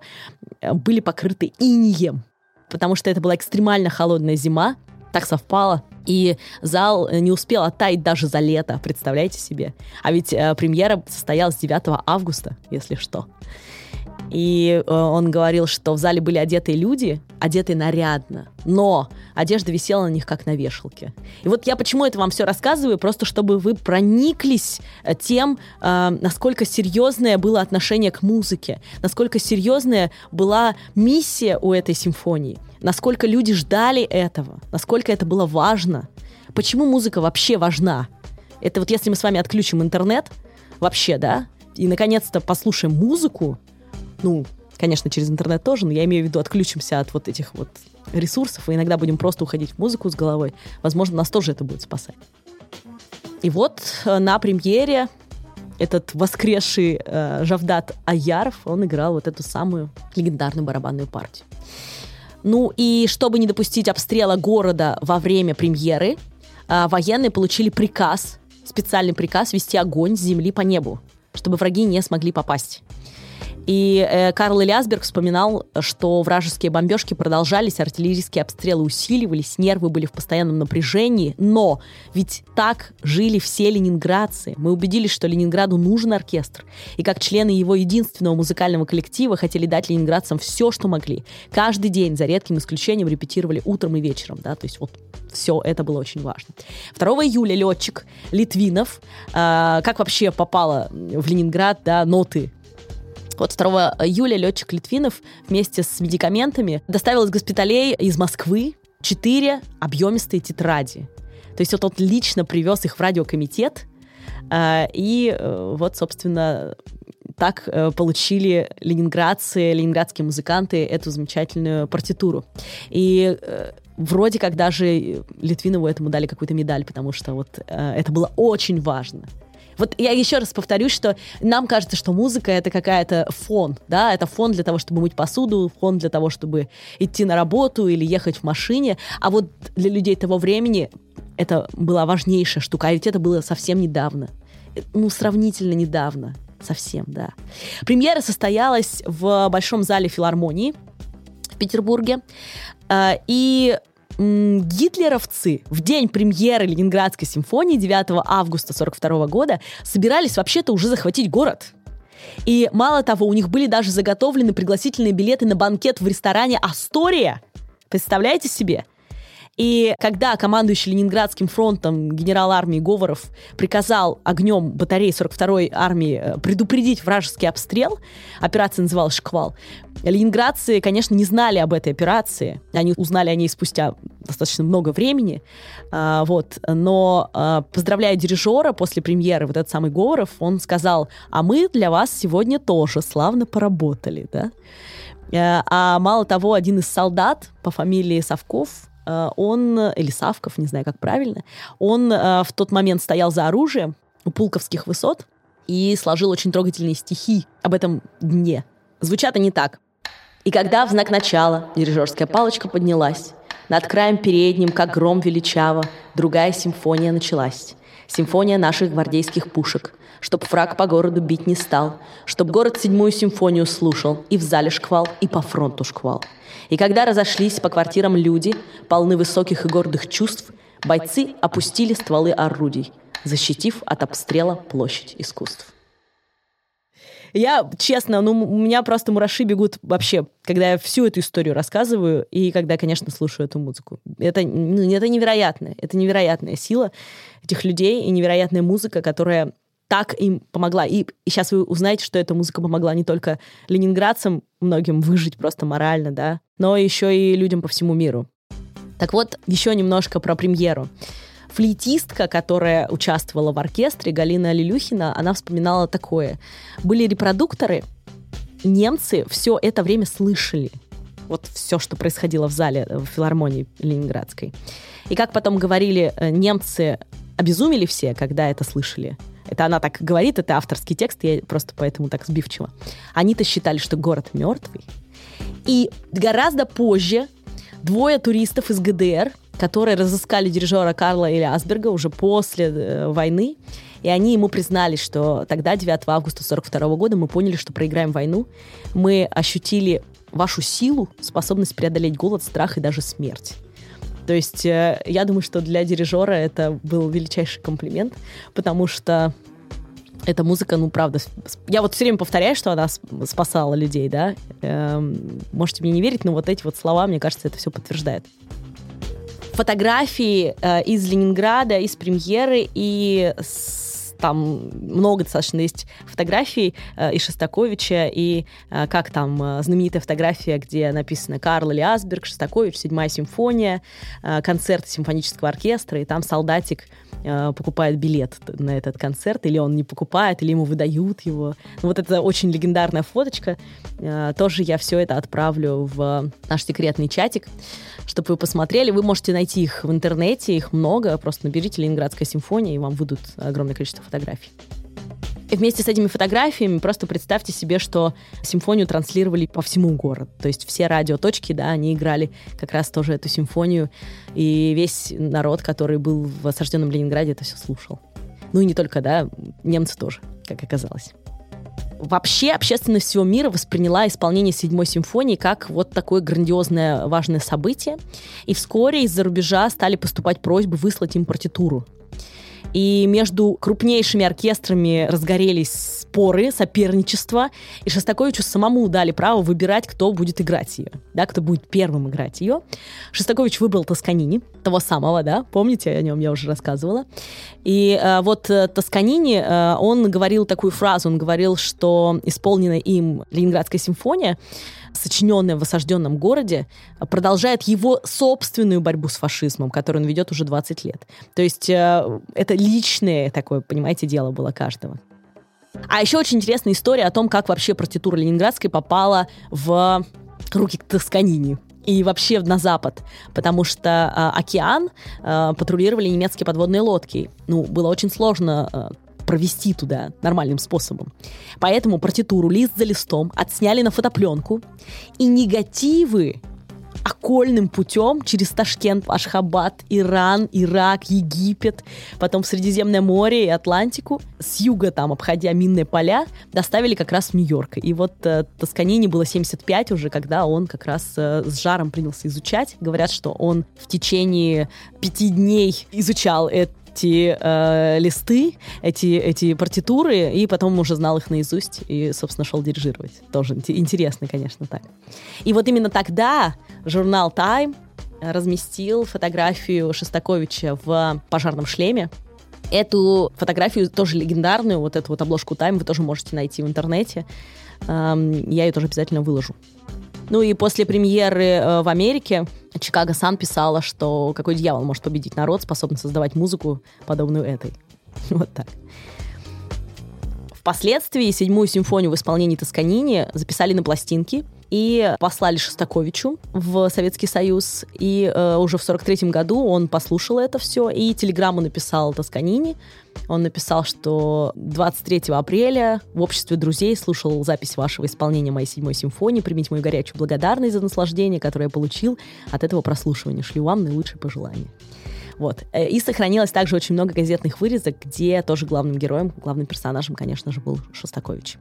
[SPEAKER 2] э, были покрыты инием, потому что это была экстремально холодная зима, так совпало. И зал не успел оттаять даже за лето, представляете себе? А ведь э, премьера состоялась 9 августа, если что. И э, он говорил, что в зале были одетые люди, одетые нарядно, но одежда висела на них как на вешалке. И вот я почему это вам все рассказываю, просто чтобы вы прониклись э, тем, э, насколько серьезное было отношение к музыке, насколько серьезная была миссия у этой симфонии, насколько люди ждали этого, насколько это было важно. Почему музыка вообще важна? Это вот если мы с вами отключим интернет, вообще, да, и наконец-то послушаем музыку, ну, конечно, через интернет тоже, но я имею в виду, отключимся от вот этих вот ресурсов, и иногда будем просто уходить в музыку с головой. Возможно, нас тоже это будет спасать. И вот э, на премьере этот воскресший э, Жавдат Аяров, он играл вот эту самую легендарную барабанную партию. Ну и чтобы не допустить обстрела города во время премьеры, э, военные получили приказ, специальный приказ вести огонь с земли по небу, чтобы враги не смогли попасть. И э, Карл Элиасберг вспоминал, что вражеские бомбежки продолжались, артиллерийские обстрелы усиливались, нервы были в постоянном напряжении, но ведь так жили все ленинградцы. Мы убедились, что Ленинграду нужен оркестр. И как члены его единственного музыкального коллектива хотели дать ленинградцам все, что могли. Каждый день, за редким исключением, репетировали утром и вечером. Да? То есть вот все это было очень важно. 2 июля летчик Литвинов, э, как вообще попало в Ленинград, да, ноты вот 2 июля летчик Литвинов вместе с медикаментами доставил из госпиталей из Москвы четыре объемистые тетради. То есть вот он лично привез их в радиокомитет, э, и э, вот, собственно, так э, получили ленинградцы, ленинградские музыканты эту замечательную партитуру. И вроде как даже Литвинову этому дали какую-то медаль, потому что вот это было очень важно. Вот я еще раз повторюсь, что нам кажется, что музыка это какая-то фон, да, это фон для того, чтобы мыть посуду, фон для того, чтобы идти на работу или ехать в машине, а вот для людей того времени это была важнейшая штука, а ведь это было совсем недавно, ну, сравнительно недавно, совсем, да. Премьера состоялась в Большом зале филармонии в Петербурге, а, и гитлеровцы в день премьеры Ленинградской симфонии 9 августа 1942 года собирались вообще-то уже захватить город. И мало того, у них были даже заготовлены пригласительные билеты на банкет в ресторане «Астория». Представляете себе? И когда командующий Ленинградским фронтом генерал армии Говоров приказал огнем батареи 42-й армии э, предупредить вражеский обстрел, операция называлась «Шквал», ленинградцы, конечно, не знали об этой операции. Они узнали о ней спустя достаточно много времени. А, вот. Но а, поздравляя дирижера после премьеры, вот этот самый Говоров, он сказал, а мы для вас сегодня тоже славно поработали, да? Э, а мало того, один из солдат по фамилии Совков он, или Савков, не знаю, как правильно, он э, в тот момент стоял за оружием у Пулковских высот, и сложил очень трогательные стихи об этом дне. Звучат они так. «И когда в знак начала дирижерская палочка поднялась, над краем передним, как гром величаво, другая симфония началась. Симфония наших гвардейских пушек, чтоб враг по городу бить не стал, чтоб город седьмую симфонию слушал, и в зале шквал, и по фронту шквал. И когда разошлись по квартирам люди, полны высоких и гордых чувств, бойцы опустили стволы орудий, защитив от обстрела площадь искусств. Я, честно, ну, у меня просто мураши бегут вообще, когда я всю эту историю рассказываю и когда, конечно, слушаю эту музыку. Это, ну, это невероятно. Это невероятная сила этих людей и невероятная музыка, которая так им помогла. И, сейчас вы узнаете, что эта музыка помогла не только ленинградцам многим выжить просто морально, да, но еще и людям по всему миру. Так вот, еще немножко про премьеру флейтистка, которая участвовала в оркестре, Галина Лилюхина, она вспоминала такое. Были репродукторы, немцы все это время слышали. Вот все, что происходило в зале в филармонии ленинградской. И как потом говорили, э, немцы обезумели все, когда это слышали. Это она так говорит, это авторский текст, я просто поэтому так сбивчиво. Они-то считали, что город мертвый. И гораздо позже двое туристов из ГДР которые разыскали дирижера Карла или Асберга уже после э, войны, и они ему признались, что тогда, 9 августа 42 года, мы поняли, что проиграем войну, мы ощутили вашу силу, способность преодолеть голод, страх и даже смерть. То есть э, я думаю, что для дирижера это был величайший комплимент, потому что эта музыка, ну, правда, я вот все время повторяю, что она спасала людей, да. Эм, можете мне не верить, но вот эти вот слова, мне кажется, это все подтверждает фотографии э, из Ленинграда, из премьеры и с там много достаточно есть фотографий э, и Шостаковича, и э, как там э, знаменитая фотография, где написано «Карл или Асберг, Шостакович, седьмая симфония», э, концерт симфонического оркестра, и там солдатик э, покупает билет на этот концерт, или он не покупает, или ему выдают его. Ну, вот это очень легендарная фоточка. Э, тоже я все это отправлю в наш секретный чатик чтобы вы посмотрели. Вы можете найти их в интернете, их много. Просто наберите «Ленинградская симфония», и вам выйдут огромное количество фотографий. И вместе с этими фотографиями просто представьте себе, что симфонию транслировали по всему городу. То есть все радиоточки, да, они играли как раз тоже эту симфонию. И весь народ, который был в осажденном Ленинграде, это все слушал. Ну и не только, да, немцы тоже, как оказалось. Вообще общественность всего мира восприняла исполнение седьмой симфонии как вот такое грандиозное важное событие. И вскоре из-за рубежа стали поступать просьбы выслать им партитуру и между крупнейшими оркестрами разгорелись споры, соперничество, и Шостаковичу самому дали право выбирать, кто будет играть ее, да, кто будет первым играть ее. Шостакович выбрал Тосканини, того самого, да, помните, о нем я уже рассказывала. И э, вот э, Тосканини, э, он говорил такую фразу, он говорил, что исполненная им Ленинградская симфония сочиненная в осажденном городе, продолжает его собственную борьбу с фашизмом, которую он ведет уже 20 лет. То есть э, это личное такое, понимаете, дело было каждого. А еще очень интересная история о том, как вообще партитура Ленинградской попала в руки к Тосканини и вообще на запад, потому что э, океан э, патрулировали немецкие подводные лодки. Ну, было очень сложно э, провести туда нормальным способом. Поэтому партитуру лист за листом отсняли на фотопленку, и негативы окольным путем через Ташкент, Ашхабад, Иран, Ирак, Египет, потом в Средиземное море и Атлантику, с юга там, обходя минные поля, доставили как раз в Нью-Йорк. И вот э, Тосканини было 75 уже, когда он как раз э, с жаром принялся изучать. Говорят, что он в течение пяти дней изучал это эти э, листы, эти, эти партитуры, и потом уже знал их наизусть и, собственно, шел дирижировать. Тоже интересно, конечно, так. И вот именно тогда журнал Time разместил фотографию Шостаковича в пожарном шлеме. Эту фотографию тоже легендарную, вот эту вот обложку Time вы тоже можете найти в интернете. Эм, я ее тоже обязательно выложу. Ну и после премьеры э, в Америке Чикаго Сан писала, что какой дьявол может победить народ, способный создавать музыку, подобную этой. Вот так. Впоследствии седьмую симфонию в исполнении Тосканини записали на пластинки и послали Шостаковичу в Советский Союз. И э, уже в 43 году он послушал это все и телеграмму написал Тосканини. Он написал, что 23 апреля в обществе друзей слушал запись вашего исполнения моей седьмой симфонии. Примите мою горячую благодарность за наслаждение, которое я получил от этого прослушивания. Шлю вам наилучшие пожелания. Вот. Э, и сохранилось также очень много газетных вырезок, где тоже главным героем, главным персонажем, конечно же, был Шостакович.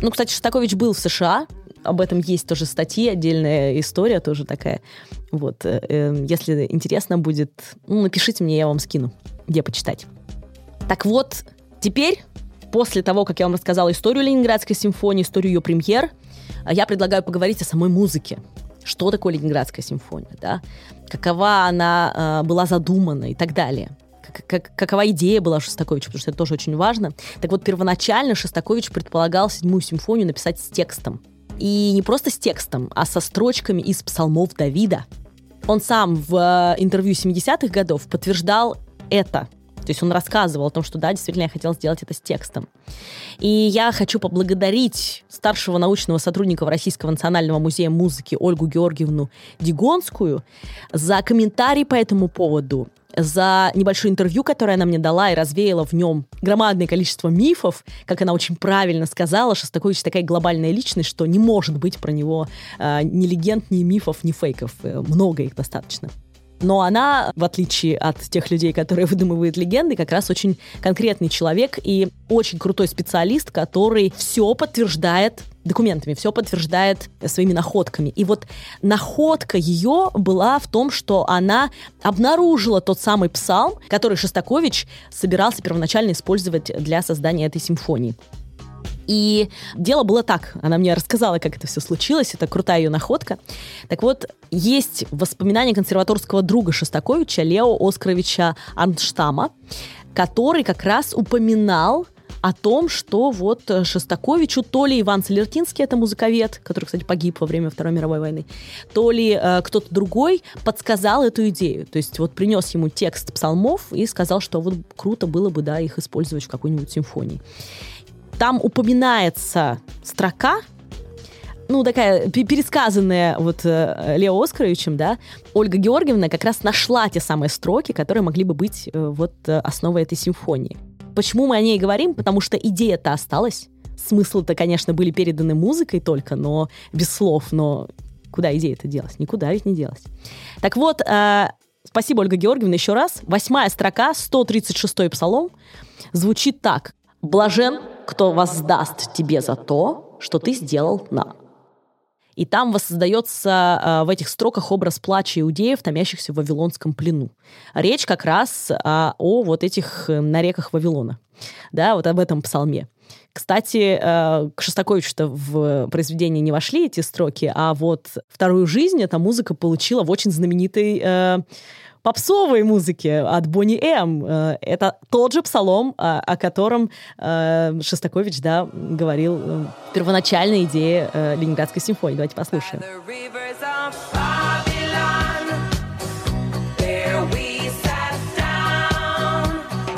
[SPEAKER 2] Ну, кстати, Шостакович был в США, об этом есть тоже статьи, отдельная история тоже такая. Вот, э, э, если интересно будет, ну, напишите мне, я вам скину, где почитать. Так вот, теперь, после того, как я вам рассказала историю Ленинградской симфонии, историю ее премьер, я предлагаю поговорить о самой музыке. Что такое Ленинградская симфония, да? Какова она э, была задумана и так далее как, какова идея была Шостаковича, потому что это тоже очень важно. Так вот, первоначально Шостакович предполагал седьмую симфонию написать с текстом. И не просто с текстом, а со строчками из псалмов Давида. Он сам в э, интервью 70-х годов подтверждал это. То есть он рассказывал о том, что да, действительно, я хотел сделать это с текстом. И я хочу поблагодарить старшего научного сотрудника Российского национального музея музыки Ольгу Георгиевну Дигонскую за комментарий по этому поводу за небольшое интервью, которое она мне дала и развеяла в нем громадное количество мифов, как она очень правильно сказала, Шостакович такая глобальная личность, что не может быть про него э, ни легенд, ни мифов, ни фейков. Э, много их достаточно. Но она, в отличие от тех людей, которые выдумывают легенды, как раз очень конкретный человек и очень крутой специалист, который все подтверждает документами, все подтверждает своими находками. И вот находка ее была в том, что она обнаружила тот самый псалм, который Шостакович собирался первоначально использовать для создания этой симфонии. И дело было так. Она мне рассказала, как это все случилось. Это крутая ее находка. Так вот, есть воспоминания консерваторского друга Шостаковича, Лео Оскаровича Арнштама, который как раз упоминал о том, что вот Шостаковичу то ли Иван Целертинский, это музыковед, который, кстати, погиб во время Второй мировой войны, то ли э, кто-то другой подсказал эту идею. То есть вот принес ему текст псалмов и сказал, что вот круто было бы, да, их использовать в какой-нибудь симфонии. Там упоминается строка, ну, такая пересказанная вот э, Лео Оскаровичем, да, Ольга Георгиевна как раз нашла те самые строки, которые могли бы быть э, вот э, основой этой симфонии. Почему мы о ней говорим? Потому что идея-то осталась. Смыслы-то, конечно, были переданы музыкой только, но без слов, но куда идея-то делась? Никуда ведь не делась. Так вот, э, спасибо, Ольга Георгиевна, еще раз. Восьмая строка, 136-й псалом, звучит так. «Блажен кто воздаст тебе за то, что ты сделал нам. И там воссоздается э, в этих строках образ плача иудеев, томящихся в Вавилонском плену. Речь как раз э, о вот этих э, нареках Вавилона. Да, вот об этом псалме. Кстати, э, к Шостаковичу-то в произведение не вошли эти строки, а вот «Вторую жизнь» эта музыка получила в очень знаменитой э, попсовой музыки от Бонни М. Э, это тот же псалом, о, о котором э, Шостакович да, говорил э, первоначальной идее э, Ленинградской симфонии. Давайте послушаем.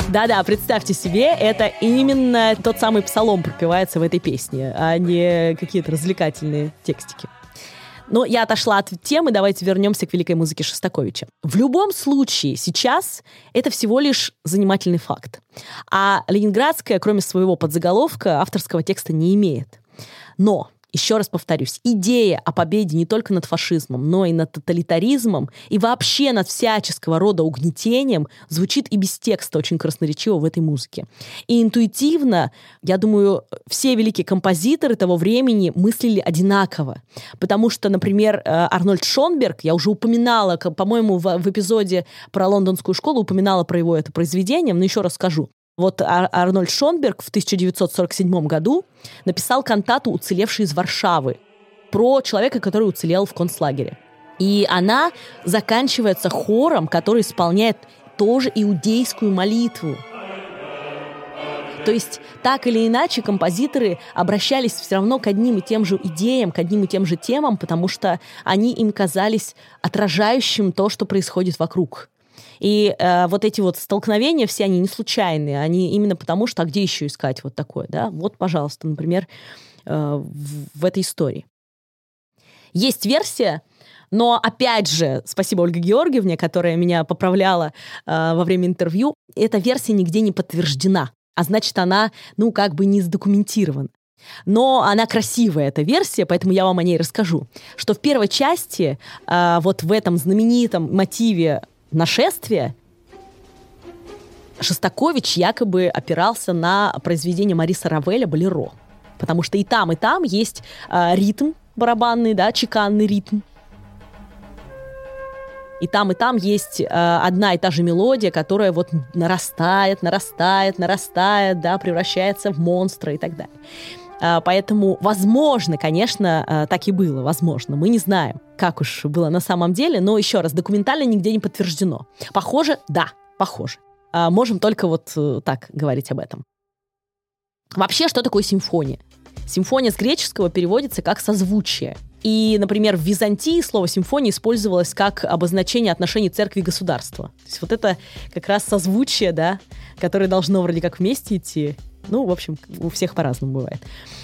[SPEAKER 2] Да-да, представьте себе, это именно тот самый псалом пропивается в этой песне, а не какие-то развлекательные текстики. Но я отошла от темы, давайте вернемся к великой музыке Шостаковича. В любом случае, сейчас это всего лишь занимательный факт. А Ленинградская, кроме своего подзаголовка, авторского текста не имеет. Но еще раз повторюсь, идея о победе не только над фашизмом, но и над тоталитаризмом и вообще над всяческого рода угнетением звучит и без текста очень красноречиво в этой музыке. И интуитивно, я думаю, все великие композиторы того времени мыслили одинаково. Потому что, например, э, Арнольд Шонберг, я уже упоминала, по-моему, в, в эпизоде про лондонскую школу упоминала про его это произведение, но еще раз скажу. Вот Ар- Арнольд Шонберг в 1947 году написал кантату «Уцелевший из Варшавы» про человека, который уцелел в концлагере. И она заканчивается хором, который исполняет тоже иудейскую молитву. То есть так или иначе композиторы обращались все равно к одним и тем же идеям, к одним и тем же темам, потому что они им казались отражающим то, что происходит вокруг. И э, вот эти вот столкновения все, они не случайные, они именно потому, что а где еще искать вот такое, да? Вот, пожалуйста, например, э, в, в этой истории. Есть версия, но опять же, спасибо Ольге Георгиевне, которая меня поправляла э, во время интервью, эта версия нигде не подтверждена, а значит, она, ну, как бы не задокументирована. Но она красивая, эта версия, поэтому я вам о ней расскажу. Что в первой части, э, вот в этом знаменитом мотиве нашествия, Шостакович якобы опирался на произведение Мариса Равеля «Болеро». Потому что и там, и там есть э, ритм барабанный, да, чеканный ритм. И там, и там есть э, одна и та же мелодия, которая вот нарастает, нарастает, нарастает, да, превращается в монстра и так далее. Э, поэтому, возможно, конечно, э, так и было, возможно. Мы не знаем, как уж было на самом деле, но еще раз, документально нигде не подтверждено. Похоже, да, похоже. Э, можем только вот э, так говорить об этом. Вообще, что такое симфония? Симфония с греческого переводится как созвучие. И, например, в Византии слово симфония использовалось как обозначение отношений церкви и государства. То есть вот это как раз созвучие, да, которое должно вроде как вместе идти. Ну, в общем, у всех по-разному бывает.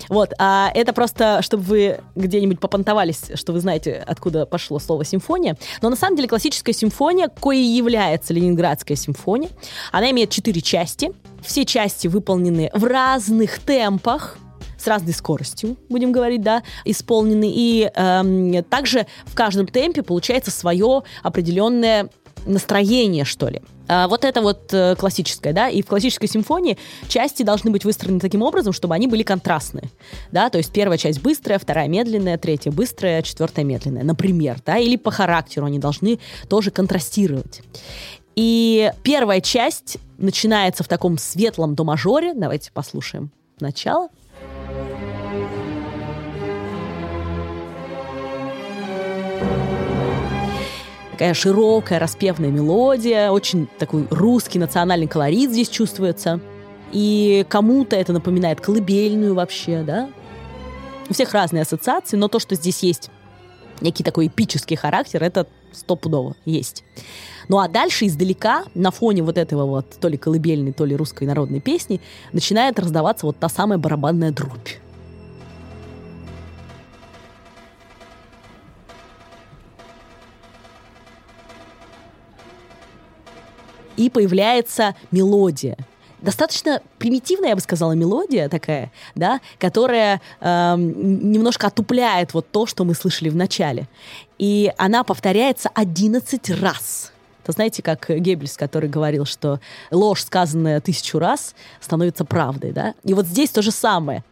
[SPEAKER 2] Вот, а это просто, чтобы вы где-нибудь попонтовались, что вы знаете, откуда пошло слово симфония. Но на самом деле классическая симфония, коей является Ленинградская симфония, она имеет четыре части. Все части выполнены в разных темпах, с разной скоростью, будем говорить, да, исполнены. И эм, также в каждом темпе получается свое определенное настроение, что ли. А вот это вот э, классическое, да, и в классической симфонии части должны быть выстроены таким образом, чтобы они были контрастные, да, то есть первая часть быстрая, вторая медленная, третья быстрая, четвертая медленная, например, да, или по характеру они должны тоже контрастировать. И первая часть начинается в таком светлом до мажоре, давайте послушаем начало. Такая широкая, распевная мелодия, очень такой русский национальный колорит здесь чувствуется. И кому-то это напоминает колыбельную вообще, да? У всех разные ассоциации, но то, что здесь есть некий такой эпический характер, это стопудово есть. Ну а дальше издалека, на фоне вот этого вот то ли колыбельной, то ли русской народной песни, начинает раздаваться вот та самая барабанная дробь. И появляется мелодия. Достаточно примитивная, я бы сказала, мелодия такая, да, которая э, немножко отупляет вот то, что мы слышали в начале. И она повторяется 11 раз. Это знаете, как Геббельс, который говорил, что ложь, сказанная тысячу раз, становится правдой, да? И вот здесь то же самое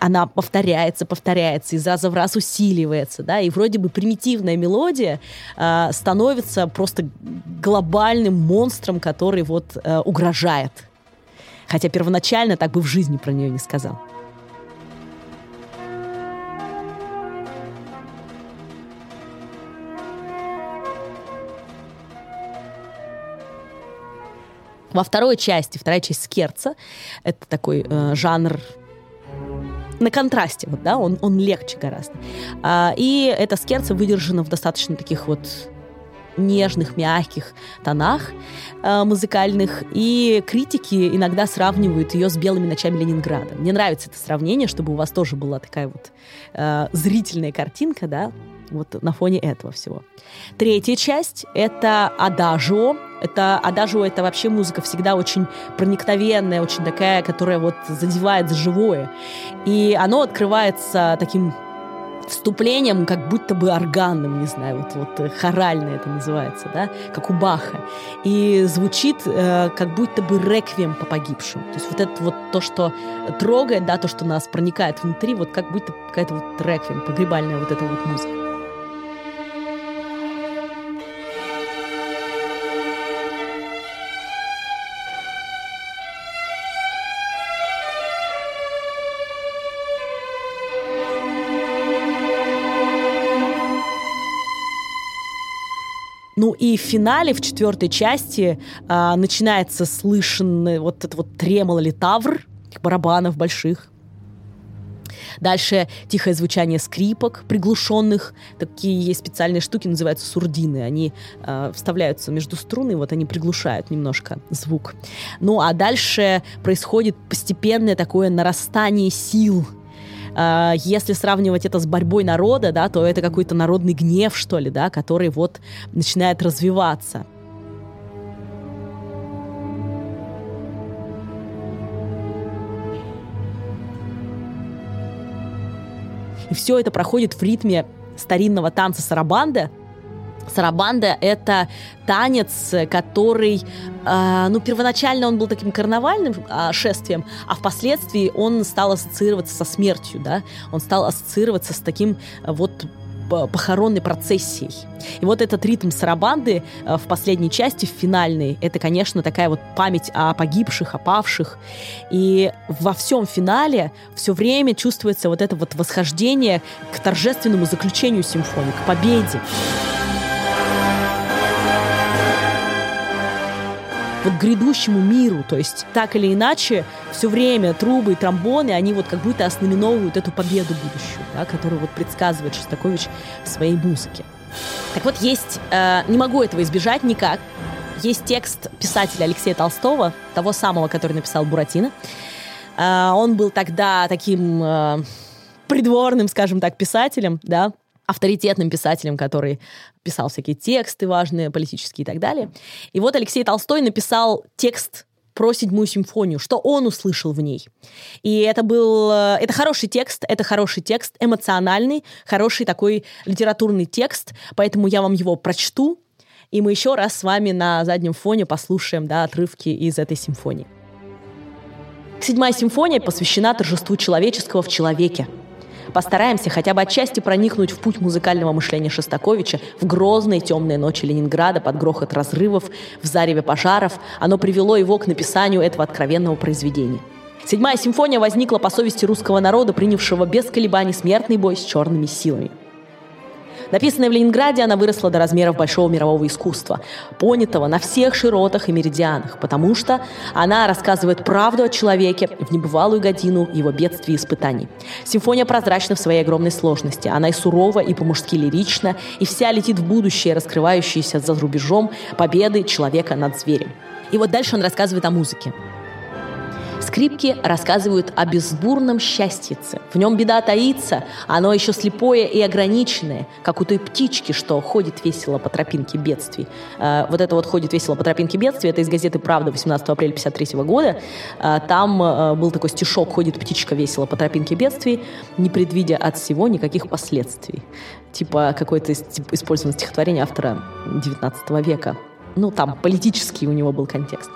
[SPEAKER 2] она повторяется, повторяется, из раза в раз усиливается, да, и вроде бы примитивная мелодия э, становится просто глобальным монстром, который вот э, угрожает. Хотя первоначально так бы в жизни про нее не сказал. Во второй части, вторая часть скерца, это такой э, жанр на контрасте, вот, да, он, он легче гораздо. А, и эта скерца выдержана в достаточно таких вот нежных, мягких тонах э, музыкальных, и критики иногда сравнивают ее с «Белыми ночами Ленинграда». Мне нравится это сравнение, чтобы у вас тоже была такая вот э, зрительная картинка, да, вот на фоне этого всего. Третья часть — это «Адажио», это адажио это вообще музыка всегда очень проникновенная, очень такая, которая вот задевает за живое. И оно открывается таким вступлением, как будто бы органным, не знаю, вот, вот э, хоральное это называется, да, как у Баха. И звучит э, как будто бы реквием по погибшим. То есть вот это вот то, что трогает, да, то, что нас проникает внутри, вот как будто какая-то вот реквием, погребальная вот эта вот музыка. Ну и в финале, в четвертой части, а, начинается слышен вот этот вот тремоло или тавр, барабанов больших. Дальше тихое звучание скрипок, приглушенных. Такие есть специальные штуки, называются сурдины. Они э, вставляются между струны, вот они приглушают немножко звук. Ну а дальше происходит постепенное такое нарастание сил э, если сравнивать это с борьбой народа, да, то это какой-то народный гнев, что ли, да, который вот начинает развиваться. И все это проходит в ритме старинного танца сарабанда. Сарабанда — это танец, который, э, ну, первоначально он был таким карнавальным э, шествием, а впоследствии он стал ассоциироваться со смертью, да, он стал ассоциироваться с таким э, вот похоронной процессией. И вот этот ритм сарабанды в последней части, в финальной, это, конечно, такая вот память о погибших, о павших. И во всем финале все время чувствуется вот это вот восхождение к торжественному заключению симфонии, к победе. Вот грядущему миру. То есть так или иначе все время трубы и тромбоны, они вот как будто оснаменовывают эту победу будущую, да, которую вот предсказывает Шостакович в своей музыке. Так вот, есть, э, не могу этого избежать никак, есть текст писателя Алексея Толстого, того самого, который написал Буратино. Э, он был тогда таким э, придворным, скажем так, писателем, да, авторитетным писателем, который писал всякие тексты важные, политические и так далее. И вот Алексей Толстой написал текст про седьмую симфонию, что он услышал в ней. И это был... Э, это хороший текст, это хороший текст, эмоциональный, хороший такой литературный текст, поэтому я вам его прочту, и мы еще раз с вами на заднем фоне послушаем да, отрывки из этой симфонии. Седьмая симфония посвящена торжеству человеческого в человеке – Постараемся хотя бы отчасти проникнуть в путь музыкального мышления Шостаковича в грозные темные ночи Ленинграда под грохот разрывов, в зареве пожаров. Оно привело его к написанию этого откровенного произведения. Седьмая симфония возникла по совести русского народа, принявшего без колебаний смертный бой с черными силами. Написанная в Ленинграде, она выросла до размеров большого мирового искусства, понятого на всех широтах и меридианах, потому что она рассказывает правду о человеке в небывалую годину его бедствий и испытаний. Симфония прозрачна в своей огромной сложности. Она и сурова, и по-мужски лирична, и вся летит в будущее, раскрывающееся за рубежом победы человека над зверем. И вот дальше он рассказывает о музыке. Скрипки рассказывают о безбурном счастьице. В нем беда таится, оно еще слепое и ограниченное, как у той птички, что ходит весело по тропинке бедствий. Э, вот это вот «Ходит весело по тропинке бедствий» — это из газеты «Правда» 18 апреля 1953 года. Э, там э, был такой стишок «Ходит птичка весело по тропинке бедствий, не предвидя от всего никаких последствий». Типа какое-то использовано стихотворение автора 19 века. Ну, там политический у него был контекст.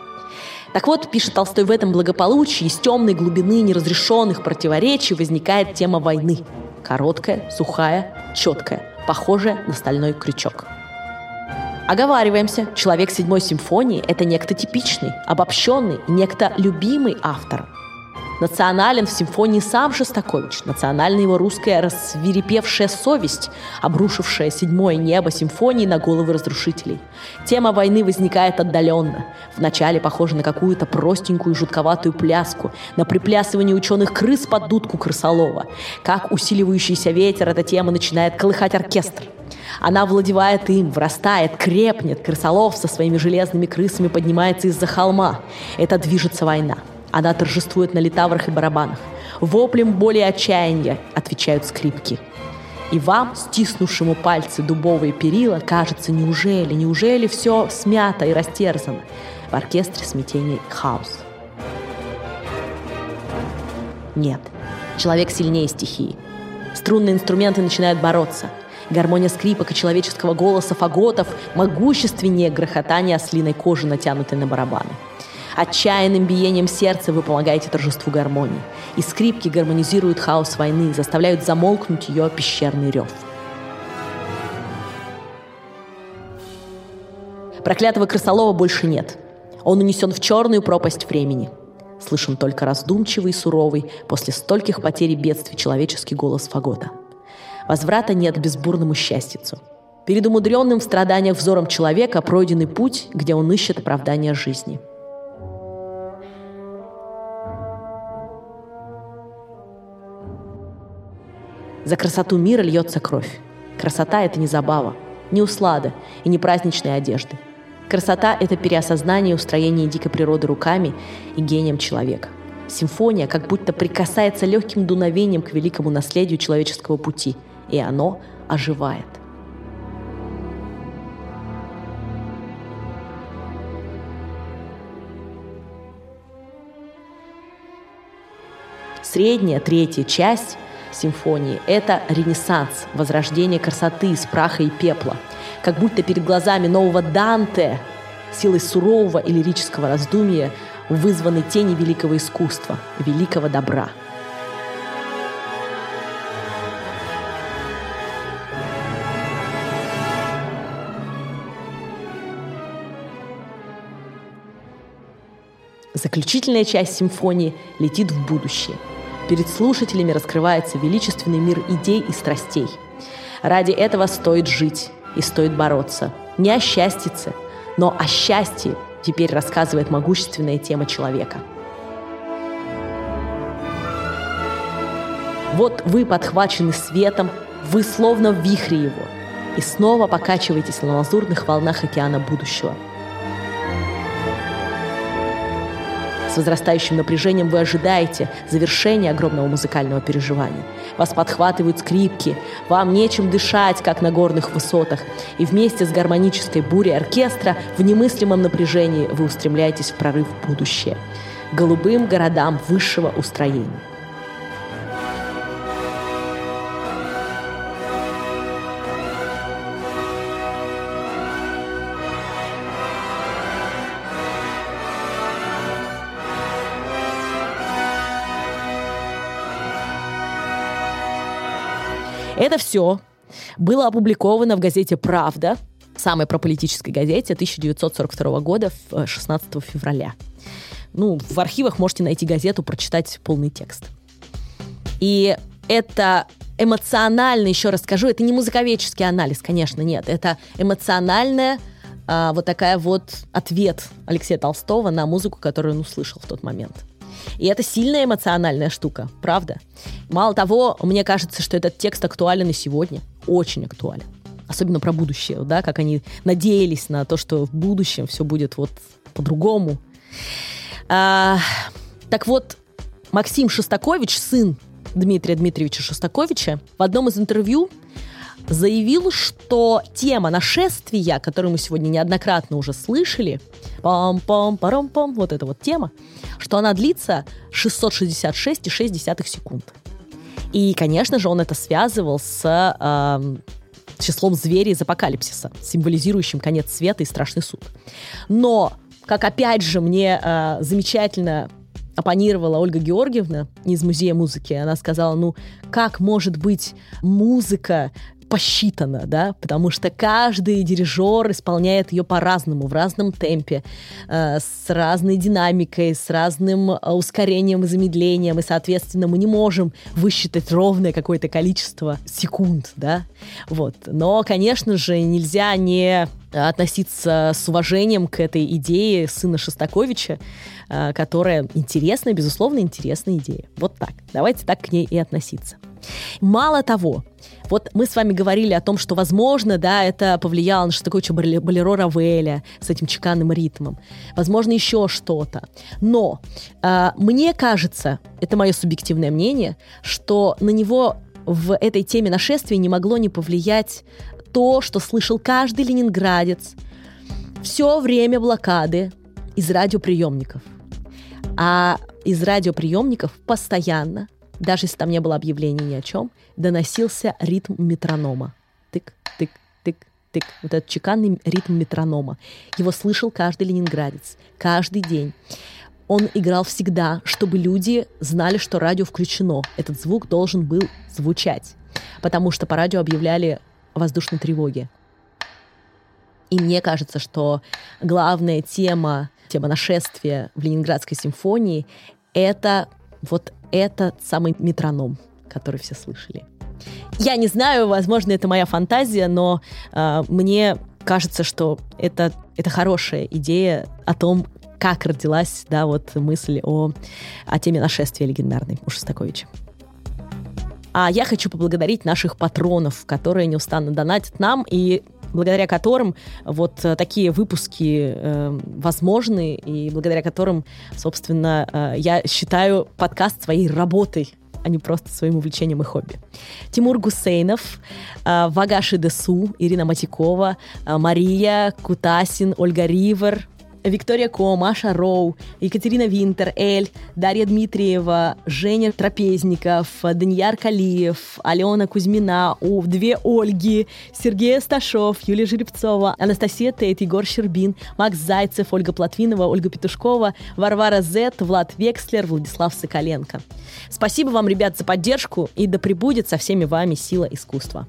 [SPEAKER 2] Так вот, пишет Толстой, в этом благополучии из темной глубины неразрешенных противоречий возникает тема войны. Короткая, сухая, четкая, похожая на стальной крючок. Оговариваемся, человек седьмой симфонии – это некто типичный, обобщенный, некто любимый автор – Национален в симфонии сам Шостакович, национальная его русская рассвирепевшая совесть, обрушившая седьмое небо симфонии на головы разрушителей. Тема войны возникает отдаленно. Вначале похожа на какую-то простенькую жутковатую пляску, на приплясывание ученых крыс под дудку крысолова. Как усиливающийся ветер эта тема начинает колыхать оркестр. Она владевает им, врастает, крепнет. Крысолов со своими железными крысами поднимается из-за холма. Это движется война. Она торжествует на литаврах и барабанах. Воплем боли и отчаяния отвечают скрипки. И вам, стиснувшему пальцы дубовые перила, кажется, неужели, неужели все смято и растерзано? В оркестре смятение хаос. Нет, человек сильнее стихии. Струнные инструменты начинают бороться. Гармония скрипок и человеческого голоса фаготов могущественнее грохотания ослиной кожи, натянутой на барабаны. Отчаянным биением сердца вы помогаете торжеству гармонии. И скрипки гармонизируют хаос войны, заставляют замолкнуть ее пещерный рев. Проклятого крысолова больше нет. Он унесен в черную пропасть времени. Слышен только раздумчивый и суровый после стольких потерь и бедствий человеческий голос Фагота. Возврата нет безбурному счастьицу. Перед умудренным в страданиях взором человека пройденный путь, где он ищет оправдание жизни – За красоту мира льется кровь. Красота — это не забава, не услада и не праздничные одежды. Красота — это переосознание и устроение дикой природы руками и гением человека. Симфония как будто прикасается легким дуновением к великому наследию человеческого пути, и оно оживает. Средняя, третья часть симфонии – это ренессанс, возрождение красоты из праха и пепла. Как будто перед глазами нового Данте силой сурового и лирического раздумия вызваны тени великого искусства, великого добра. Заключительная часть симфонии летит в будущее – Перед слушателями раскрывается величественный мир идей и страстей. Ради этого стоит жить и стоит бороться. Не о счастьице, но о счастье теперь рассказывает могущественная тема человека. Вот вы подхвачены светом, вы словно в вихре его, и снова покачиваетесь на лазурных волнах океана будущего – С возрастающим напряжением вы ожидаете завершения огромного музыкального переживания. Вас подхватывают скрипки, вам нечем дышать, как на горных высотах. И вместе с гармонической бурей оркестра в немыслимом напряжении вы устремляетесь в прорыв в будущее. Голубым городам высшего устроения. Это все было опубликовано в газете «Правда», самой прополитической газете 1942 года, 16 э, февраля. Ну, в архивах можете найти газету, прочитать полный текст. И это эмоционально, еще раз скажу, это не музыковедческий анализ, конечно, нет. Это эмоциональная а, вот такая вот ответ Алексея Толстого на музыку, которую он услышал в тот момент. И это сильная эмоциональная штука, правда? Мало того, мне кажется, что этот текст актуален и сегодня. Очень актуален. Особенно про будущее, да, как они надеялись на то, что в будущем все будет вот по-другому. А, так вот, Максим Шостакович, сын Дмитрия Дмитриевича Шостаковича, в одном из интервью заявил, что тема нашествия, которую мы сегодня неоднократно уже слышали, пам-пам-парам-пам, вот эта вот тема, что она длится 666,6 секунд. И, конечно же, он это связывал с э, числом зверей из апокалипсиса, символизирующим конец света и страшный суд. Но, как опять же мне э, замечательно оппонировала Ольга Георгиевна из Музея музыки. Она сказала, ну, как может быть музыка посчитана, да, потому что каждый дирижер исполняет ее по-разному, в разном темпе, э, с разной динамикой, с разным э, ускорением и замедлением, и, соответственно, мы не можем высчитать ровное какое-то количество секунд, да, вот. Но, конечно же, нельзя не относиться с уважением к этой идее сына Шостаковича, э, которая интересная, безусловно, интересная идея. Вот так. Давайте так к ней и относиться. Мало того, вот мы с вами говорили о том, что, возможно, да, это повлияло на Шостаковича Болеро Равеля с этим чеканным ритмом. Возможно, еще что-то. Но э, мне кажется, это мое субъективное мнение, что на него в этой теме нашествия не могло не повлиять то, что слышал каждый ленинградец все время блокады из радиоприемников. А из радиоприемников постоянно даже если там не было объявлений ни о чем, доносился ритм метронома. Тык, тык, тык, тык. Вот этот чеканный ритм метронома. Его слышал каждый ленинградец, каждый день. Он играл всегда, чтобы люди знали, что радио включено. Этот звук должен был звучать, потому что по радио объявляли о воздушной тревоге. И мне кажется, что главная тема, тема нашествия в Ленинградской симфонии — это вот этот самый метроном, который все слышали. Я не знаю, возможно, это моя фантазия, но э, мне кажется, что это, это хорошая идея о том, как родилась, да, вот мысль о, о теме нашествия легендарной у Шостаковича. А я хочу поблагодарить наших патронов, которые неустанно донатят нам и благодаря которым вот такие выпуски э, возможны и благодаря которым, собственно, э, я считаю подкаст своей работой а не просто своим увлечением и хобби. Тимур Гусейнов, э, Вагаши Десу, Ирина Матикова, э, Мария Кутасин, Ольга Ривер, Виктория Ко, Маша Роу, Екатерина Винтер, Эль, Дарья Дмитриева, Женя Трапезников, Данияр Калиев, Алена Кузьмина, у две Ольги, Сергей Сташов, Юлия Жеребцова, Анастасия Тейт, Егор Щербин, Макс Зайцев, Ольга Платвинова, Ольга Петушкова, Варвара Зет, Влад Векслер, Владислав Соколенко. Спасибо вам, ребят, за поддержку и да пребудет со всеми вами сила искусства.